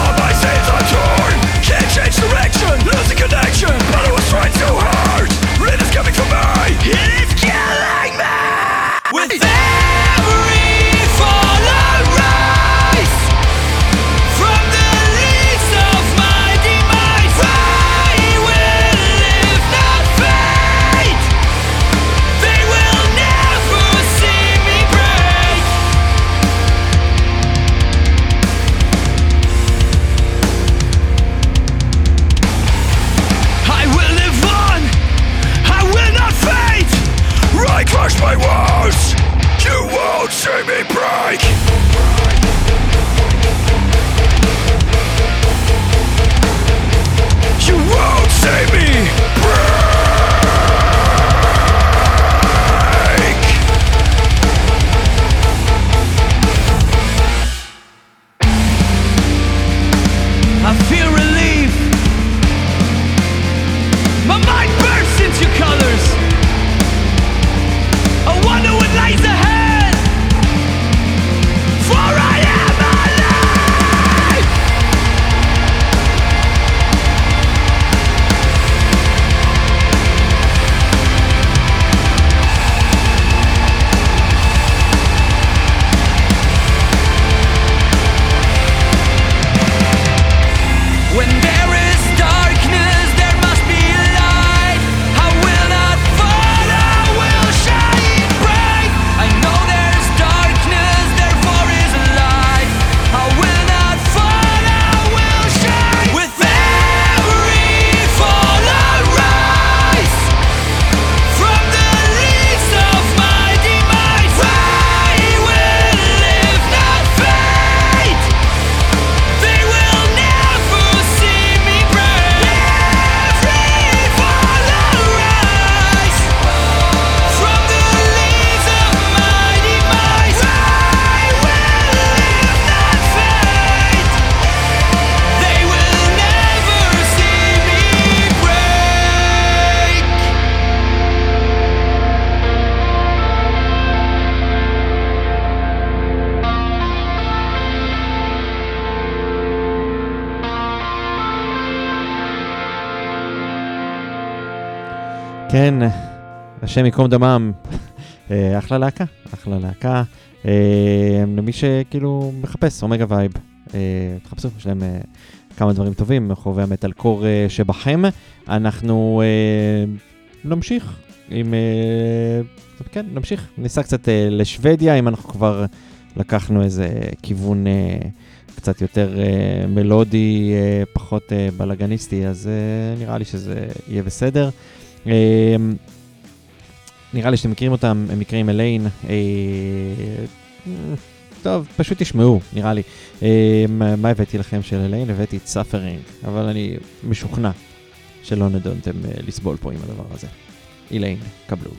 השם ייקום דמם. אה, אחלה להקה, אחלה להקה. אה, למי שכאילו מחפש אומגה וייב, אה, תחפשו, יש להם כמה דברים טובים, חובבי המטאל קור שבכם. אנחנו נמשיך עם... כן, נמשיך. ניסע קצת לשוודיה, אם אנחנו כבר לקחנו איזה כיוון קצת יותר מלודי, פחות בלאגניסטי, אז אה, נראה לי שזה יהיה בסדר. נראה לי שאתם מכירים אותם, הם נקראים Alien. אה, טוב, פשוט תשמעו, נראה לי. אה, מה הבאתי לכם של Alien? הבאתי את Suffering, אבל אני משוכנע שלא נדונתם אה, לסבול פה עם הדבר הזה. Alien, קבלו.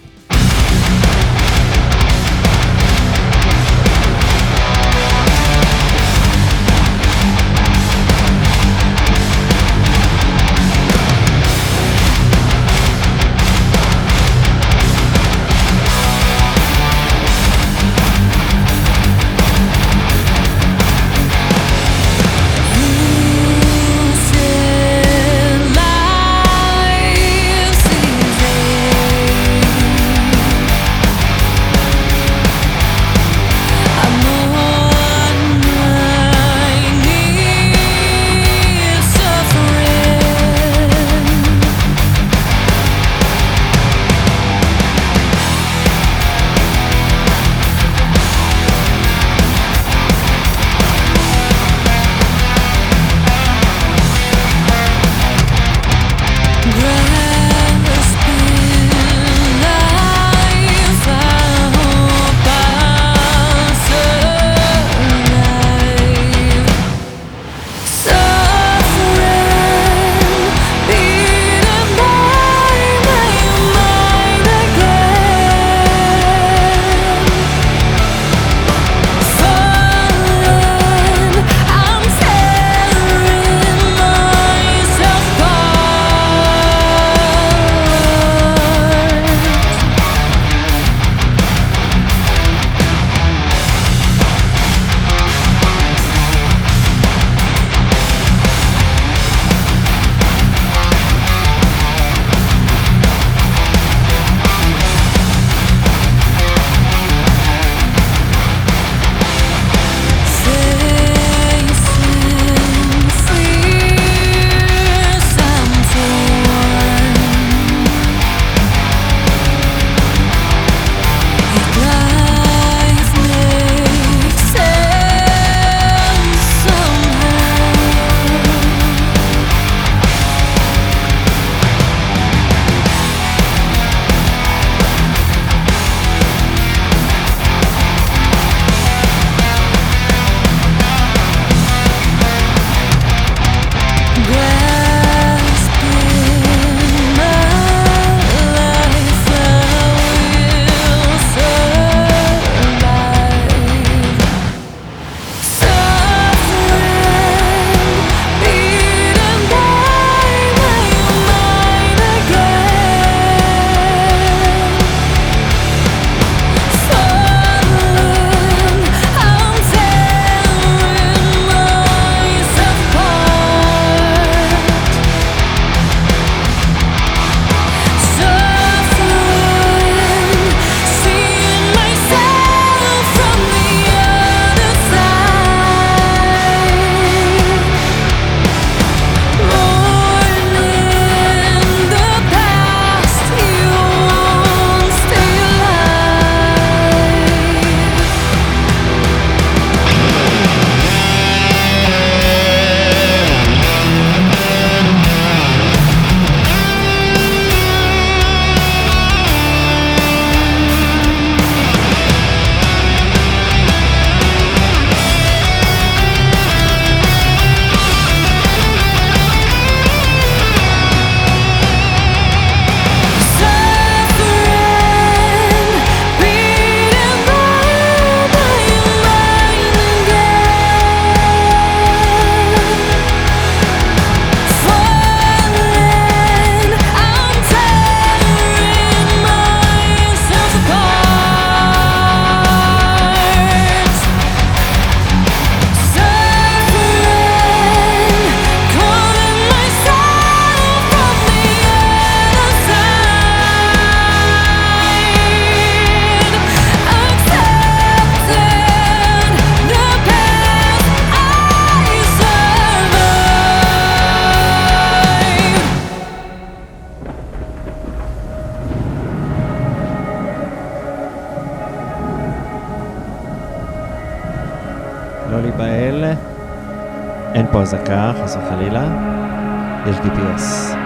פה אזעקה, חס וחלילה. יש DPS.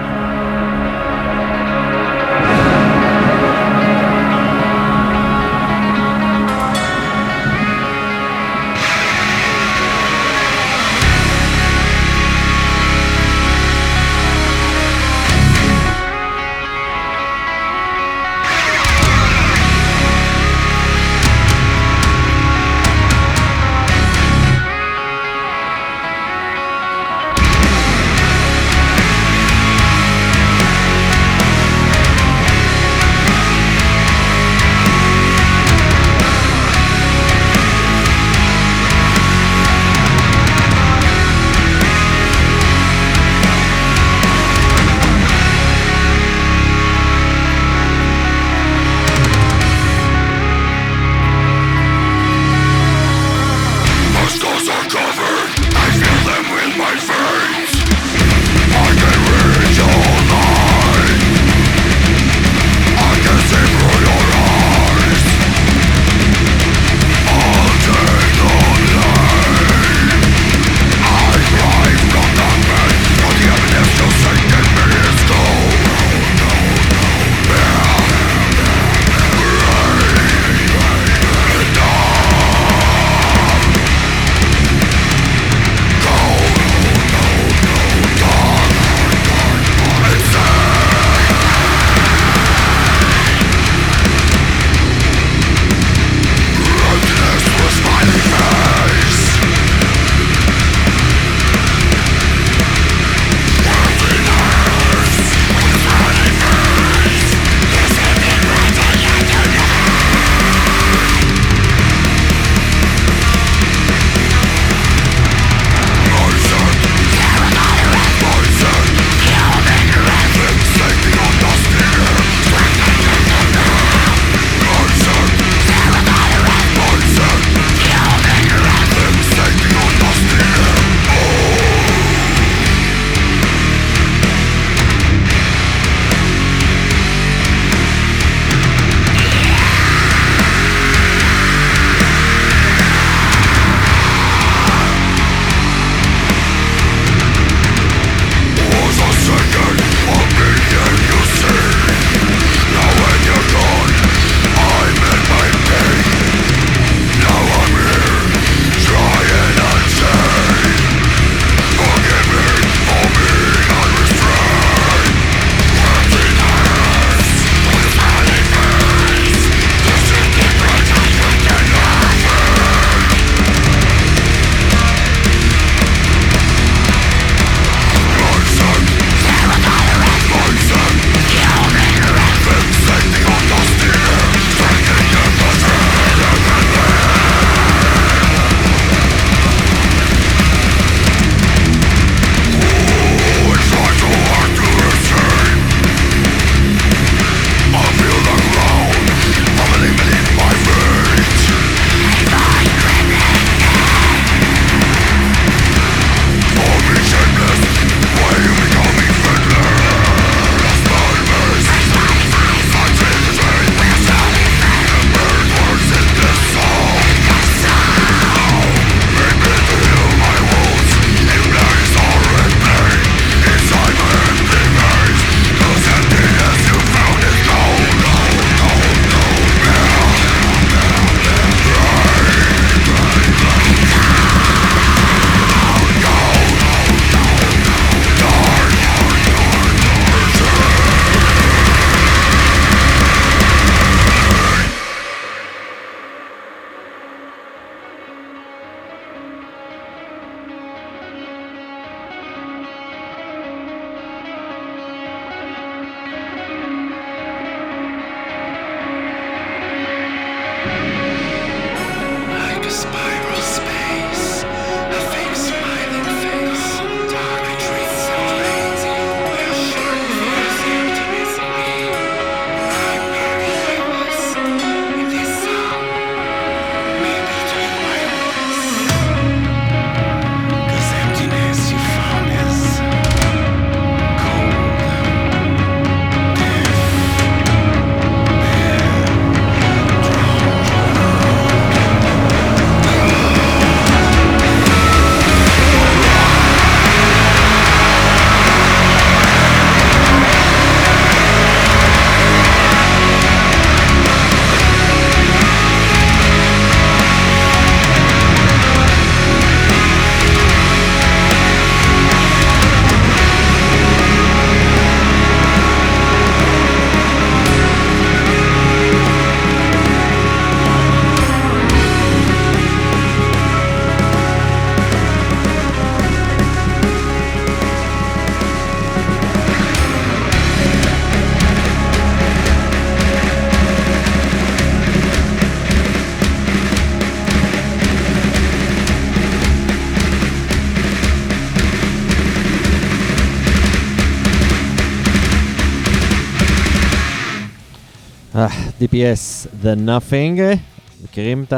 DPS, The Nothing. מכירים את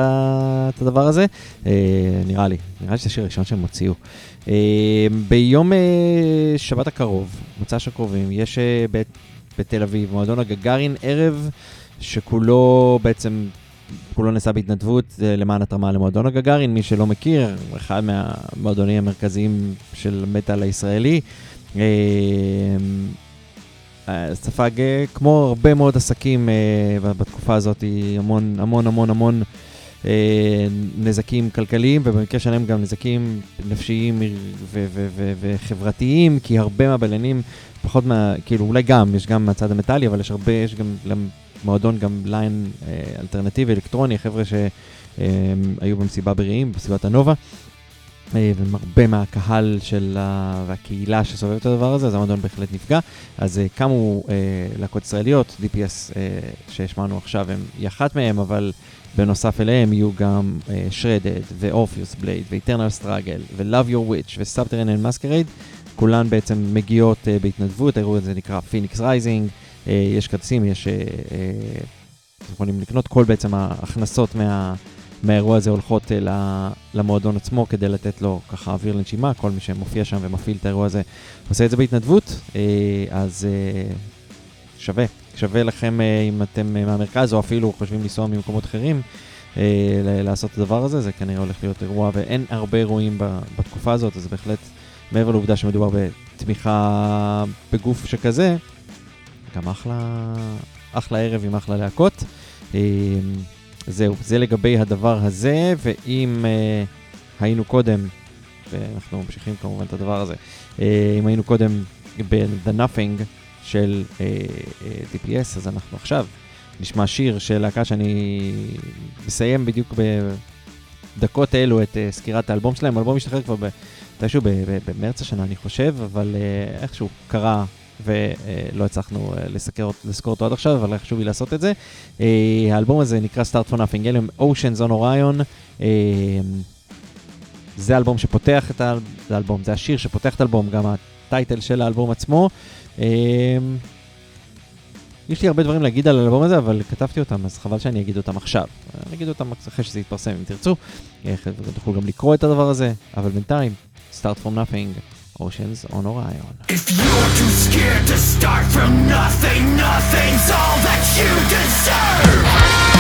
הדבר הזה? אה, נראה לי, נראה לי שזה השיר הראשון שהם הוציאו. אה, ביום אה, שבת הקרוב, מוצ"ש הקרובים, יש אה, בת- בתל אביב, מועדון הגגארין, ערב שכולו בעצם, כולו נעשה בהתנדבות למען התרמה למועדון הגגארין. מי שלא מכיר, אחד מהמועדונים המרכזיים של המטאל הישראלי. ספג אה, כמו הרבה מאוד עסקים אה, בתקופה הזאת, המון המון המון המון אה, נזקים כלכליים, ובמקרה שלהם גם נזקים נפשיים וחברתיים, כי הרבה מהבליינים, פחות מה, כאילו אולי גם, יש גם מהצד המטאלי, אבל יש הרבה, יש גם למועדון גם ליין אלטרנטיבי, אלקטרוני, חבר'ה שהיו במסיבה ברעים, בסביבת הנובה. אה, והרבה מהקהל של ה... והקהילה שסובבת את הדבר הזה, אז המועדון בהחלט נפגע. אז אה, קמו אה, להקות ישראליות, DPS אה, שהשמענו עכשיו, הם אחת מהם, אבל בנוסף אליהם יהיו גם אה, Shredded, ו-Orpheus Blade, ו-Eternal Struggle, ו-Love Your Witch, ו-Subterranean Masquerade, כולן בעצם מגיעות אה, בהתנדבות, האירוע הזה נקרא Phoenix Rising, אה, יש כרטיסים, יש... אה, אה, אתם יכולים לקנות, כל בעצם ההכנסות מה... מהאירוע הזה הולכות אה, למועדון עצמו כדי לתת לו ככה אוויר לנשימה, כל מי שמופיע שם ומפעיל את האירוע הזה עושה את זה בהתנדבות, אה, אז אה, שווה, שווה לכם אם אתם מהמרכז או אפילו חושבים לנסוע ממקומות אחרים לעשות את הדבר הזה, זה כנראה הולך להיות אירוע ואין הרבה אירועים בתקופה הזאת, אז בהחלט מעבר לעובדה שמדובר בתמיכה בגוף שכזה, גם אחלה, אחלה ערב עם אחלה להקות. אה, זהו, זה לגבי הדבר הזה, ואם uh, היינו קודם, ואנחנו ממשיכים כמובן את הדבר הזה, uh, אם היינו קודם ב-The Nothing של uh, uh, DPS, אז אנחנו עכשיו נשמע שיר של להקה שאני מסיים בדיוק בדקות אלו את uh, סקירת האלבום שלהם. האלבום משתחרר כבר מתישהו במרץ השנה, אני חושב, אבל uh, איכשהו קרה ולא הצלחנו אה, לסקר, לזכור אותו עד עכשיו, אבל חשוב לי לעשות את זה. אה, האלבום הזה נקרא Start for Nothing, אלה הם Oceans on Orion. אה, זה האלבום שפותח את האלבום, זה השיר שפותח את האלבום, גם הטייטל של האלבום עצמו. יש לי הרבה דברים להגיד על האלבום הזה, אבל כתבתי אותם, אז חבל שאני אגיד אותם עכשיו. אני אגיד אותם אחרי שזה יתפרסם, אם תרצו. תוכלו גם לקרוא את הדבר הזה, אבל בינתיים, Start from Nothing, Oceans on Orion. If you're too scared to start from nothing, nothing's all that you deserve.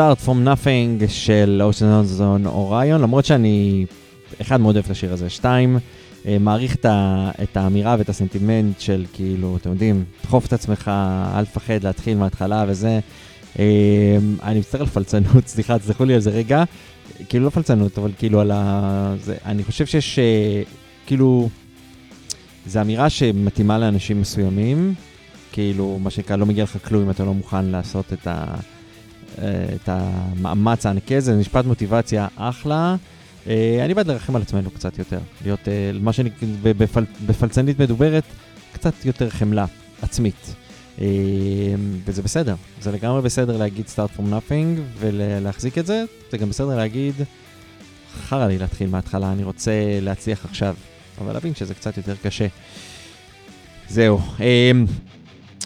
Start From Nothing של Ocean Zone אוריון, למרות שאני, אחד, מאוד אוהב את השיר הזה, שתיים, אה, מעריך את, ה, את האמירה ואת הסנטימנט של כאילו, אתם יודעים, דחוף את עצמך, אל תפחד להתחיל מההתחלה וזה. אה, אני מצטער על פלצנות, סליחה, תסלחו לי על זה רגע. כאילו לא פלצנות, אבל כאילו על ה... זה, אני חושב שיש, אה, כאילו, זו אמירה שמתאימה לאנשים מסוימים, כאילו, מה שנקרא, לא מגיע לך כלום אם אתה לא מוכן לעשות את, ה, את המאמץ הענקי הזה, זה משפט מוטיבציה אחלה. אה, אני בעד לרחם על עצמנו קצת יותר, להיות, אה, מה שנקרא, בפל, בפלצנית מדוברת, קצת יותר חמלה עצמית. אה, וזה בסדר, זה לגמרי בסדר להגיד start from nothing ולהחזיק את זה, זה גם בסדר להגיד, חרא לי להתחיל מההתחלה, אני רוצה להצליח עכשיו, אבל להבין שזה קצת יותר קשה. זהו.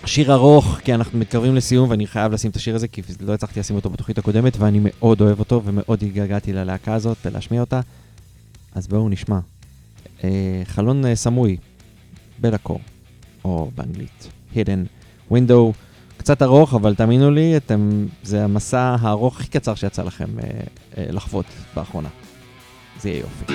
שיר ארוך, כי אנחנו מתקרבים לסיום ואני חייב לשים את השיר הזה, כי לא הצלחתי לשים אותו בתוכנית הקודמת, ואני מאוד אוהב אותו ומאוד התגעגעתי ללהקה הזאת ולהשמיע אותה. אז בואו נשמע. אה, חלון אה, סמוי, בלקור, או באנגלית, hidden window, קצת ארוך, אבל תאמינו לי, אתם, זה המסע הארוך הכי קצר שיצא לכם אה, אה, לחוות באחרונה. זה יהיה יופי.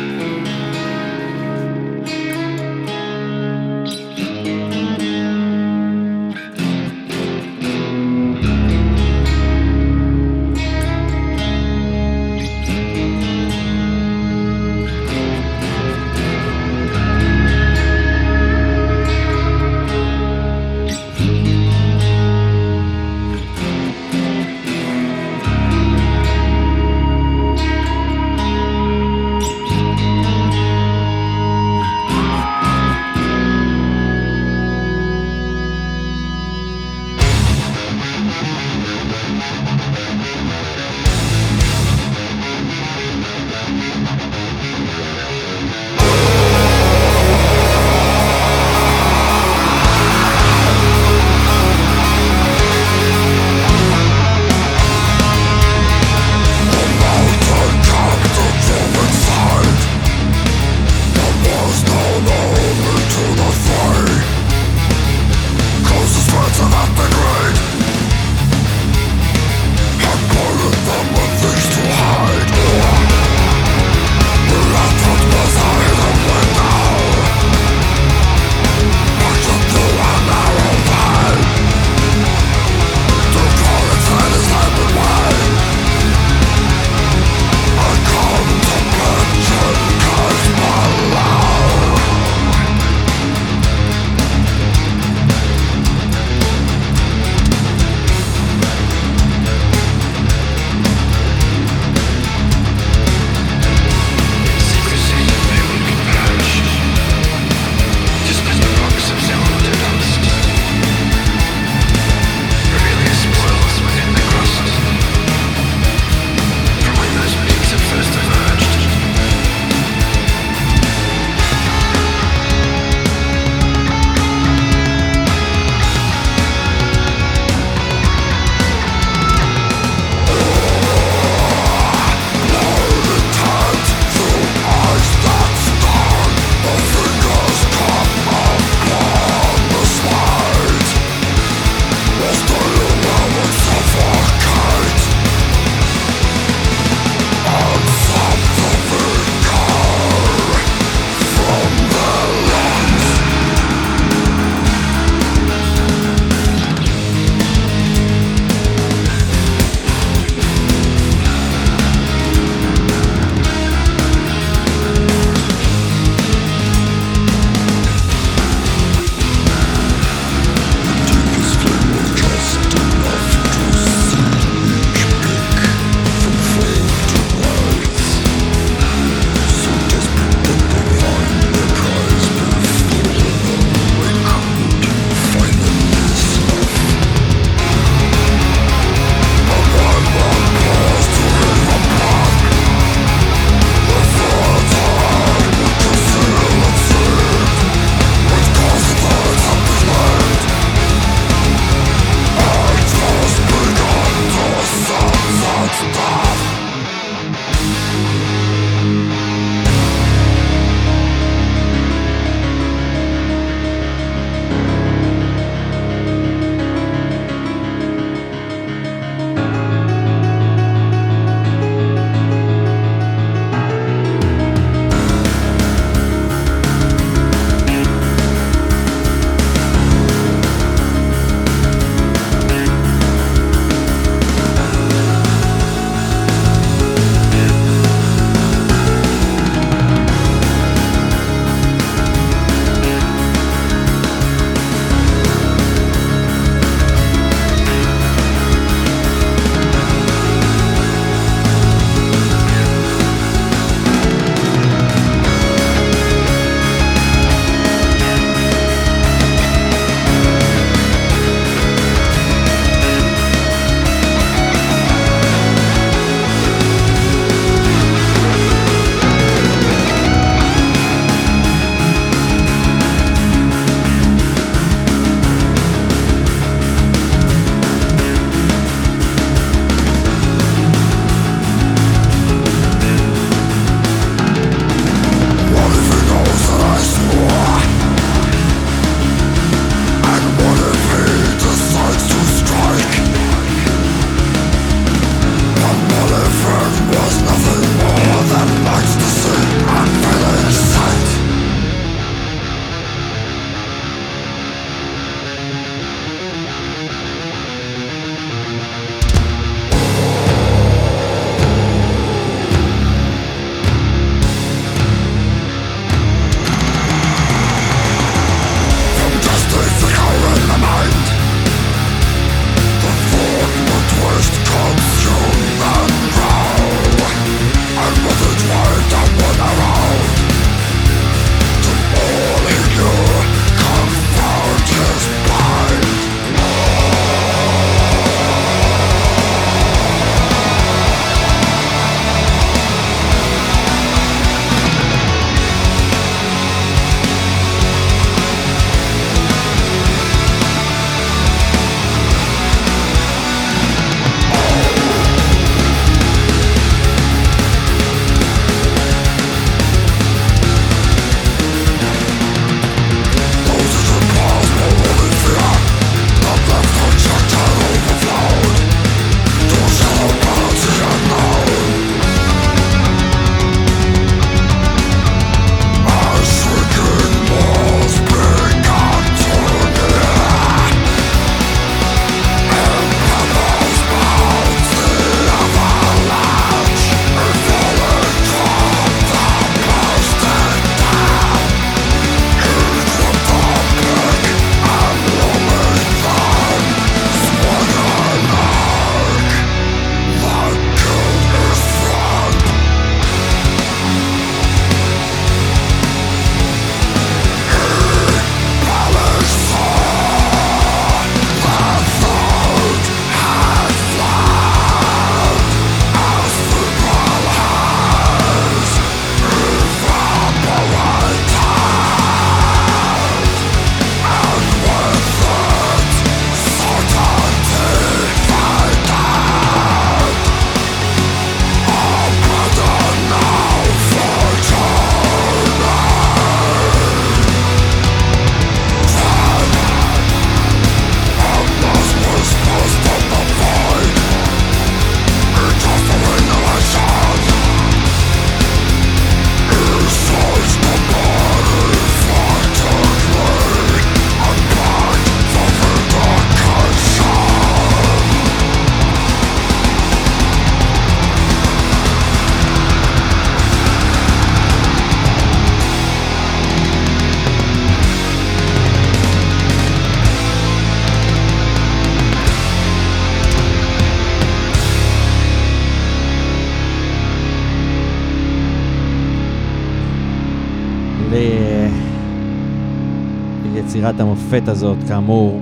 ליצירת המופת הזאת, כאמור,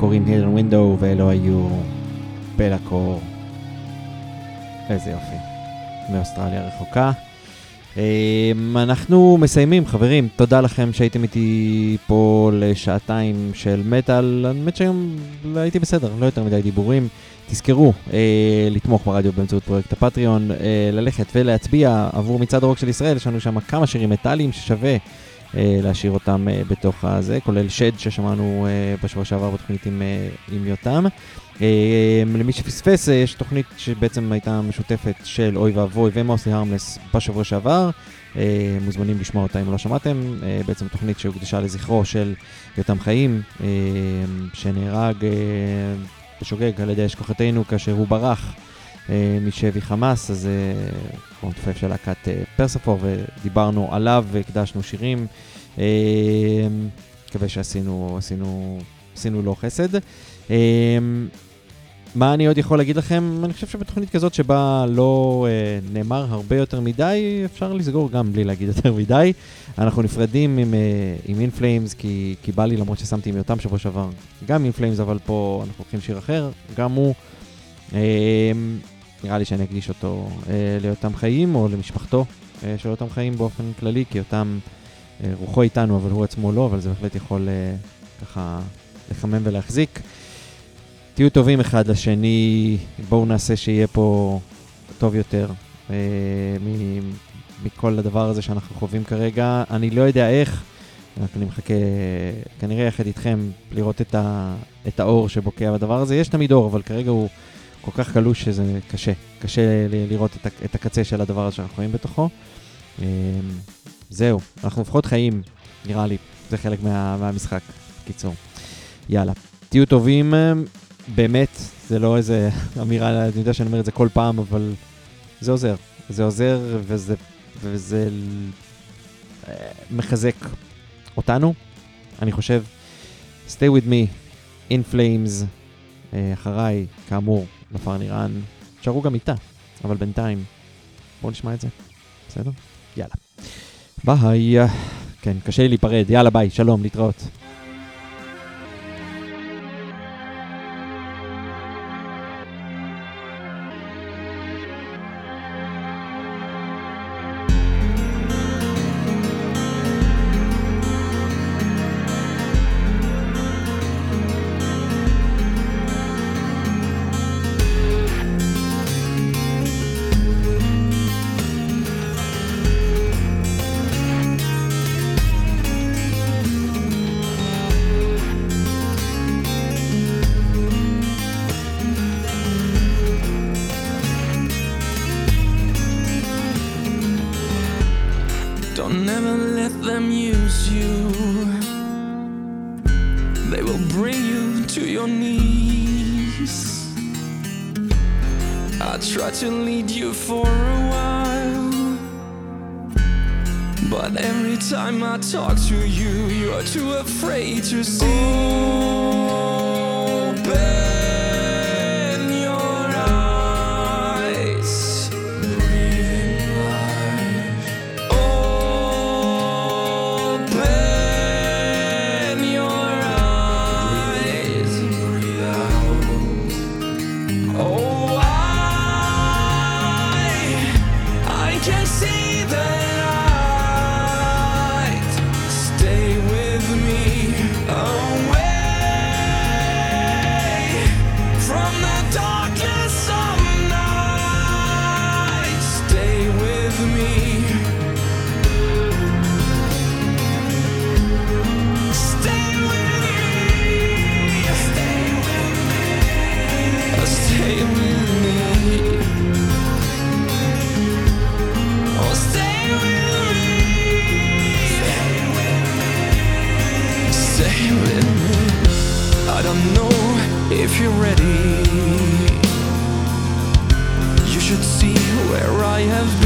קוראים הילן ווינדו, ואלו היו בלקור. איזה יופי. מאוסטרליה רחוקה. אמ, אנחנו מסיימים, חברים. תודה לכם שהייתם איתי פה לשעתיים של מטאל. האמת שהיום הייתי בסדר, לא יותר מדי דיבורים. תזכרו אה, לתמוך ברדיו באמצעות פרויקט הפטריון, אה, ללכת ולהצביע עבור מצעד הרוק של ישראל, יש לנו שם כמה שירים מטאליים ששווה להשאיר אותם אה, בתוך הזה, כולל שד ששמענו אה, בשבוע שעבר בתוכנית עם, אה, עם יותם. אה, למי שפספס, אה, יש תוכנית שבעצם הייתה משותפת של אוי ואבוי ומוסי הרמלס בשבוע שעבר. אה, מוזמנים לשמוע אותה אם לא שמעתם, אה, בעצם תוכנית שהוקדשה לזכרו של יותם חיים, אה, שנהרג אה, בשוגג על ידי אש כוחותינו כאשר הוא ברח אה, משבי חמאס, אז אה, הוא מתופף של להקת אה, פרספור, ודיברנו עליו והקדשנו שירים. אה, מקווה שעשינו עשינו, עשינו לו חסד. אה, מה אני עוד יכול להגיד לכם? אני חושב שבתוכנית כזאת שבה לא אה, נאמר הרבה יותר מדי, אפשר לסגור גם בלי להגיד יותר מדי. אנחנו נפרדים עם, אה, עם אינפלאמס, כי, כי בא לי, למרות ששמתי עם יותם שבוע שעבר, גם אינפלאמס, אבל פה אנחנו לוקחים שיר אחר, גם הוא. אה, נראה לי שאני אקדיש אותו אה, ליותם חיים, או למשפחתו אה, של יותם חיים באופן כללי, כי יותם אה, רוחו איתנו, אבל הוא עצמו לא, אבל זה בהחלט יכול אה, ככה לחמם ולהחזיק. תהיו טובים אחד לשני, בואו נעשה שיהיה פה טוב יותר אה, מ- מכל הדבר הזה שאנחנו חווים כרגע. אני לא יודע איך, רק אני מחכה כנראה יחד איתכם לראות את, ה, את האור שבוקע בדבר הזה. יש תמיד אור, אבל כרגע הוא כל כך קלוש שזה קשה. קשה לראות את, את הקצה של הדבר הזה שאנחנו חיים בתוכו. אה, זהו, אנחנו לפחות חיים, נראה לי. זה חלק מה, מהמשחק, קיצור. יאללה. תהיו טובים, באמת, זה לא איזה אמירה, אני יודע שאני אומר את זה כל פעם, אבל זה עוזר. זה עוזר וזה, וזה מחזק אותנו, אני חושב. stay with me, in flames, אה, אחריי, כאמור, נפר נירן, תשארו גם איתה, אבל בינתיים, בואו נשמע את זה, בסדר? יאללה. ביי. כן, קשה לי להיפרד, יאללה ביי, שלום, להתראות. die. I have been.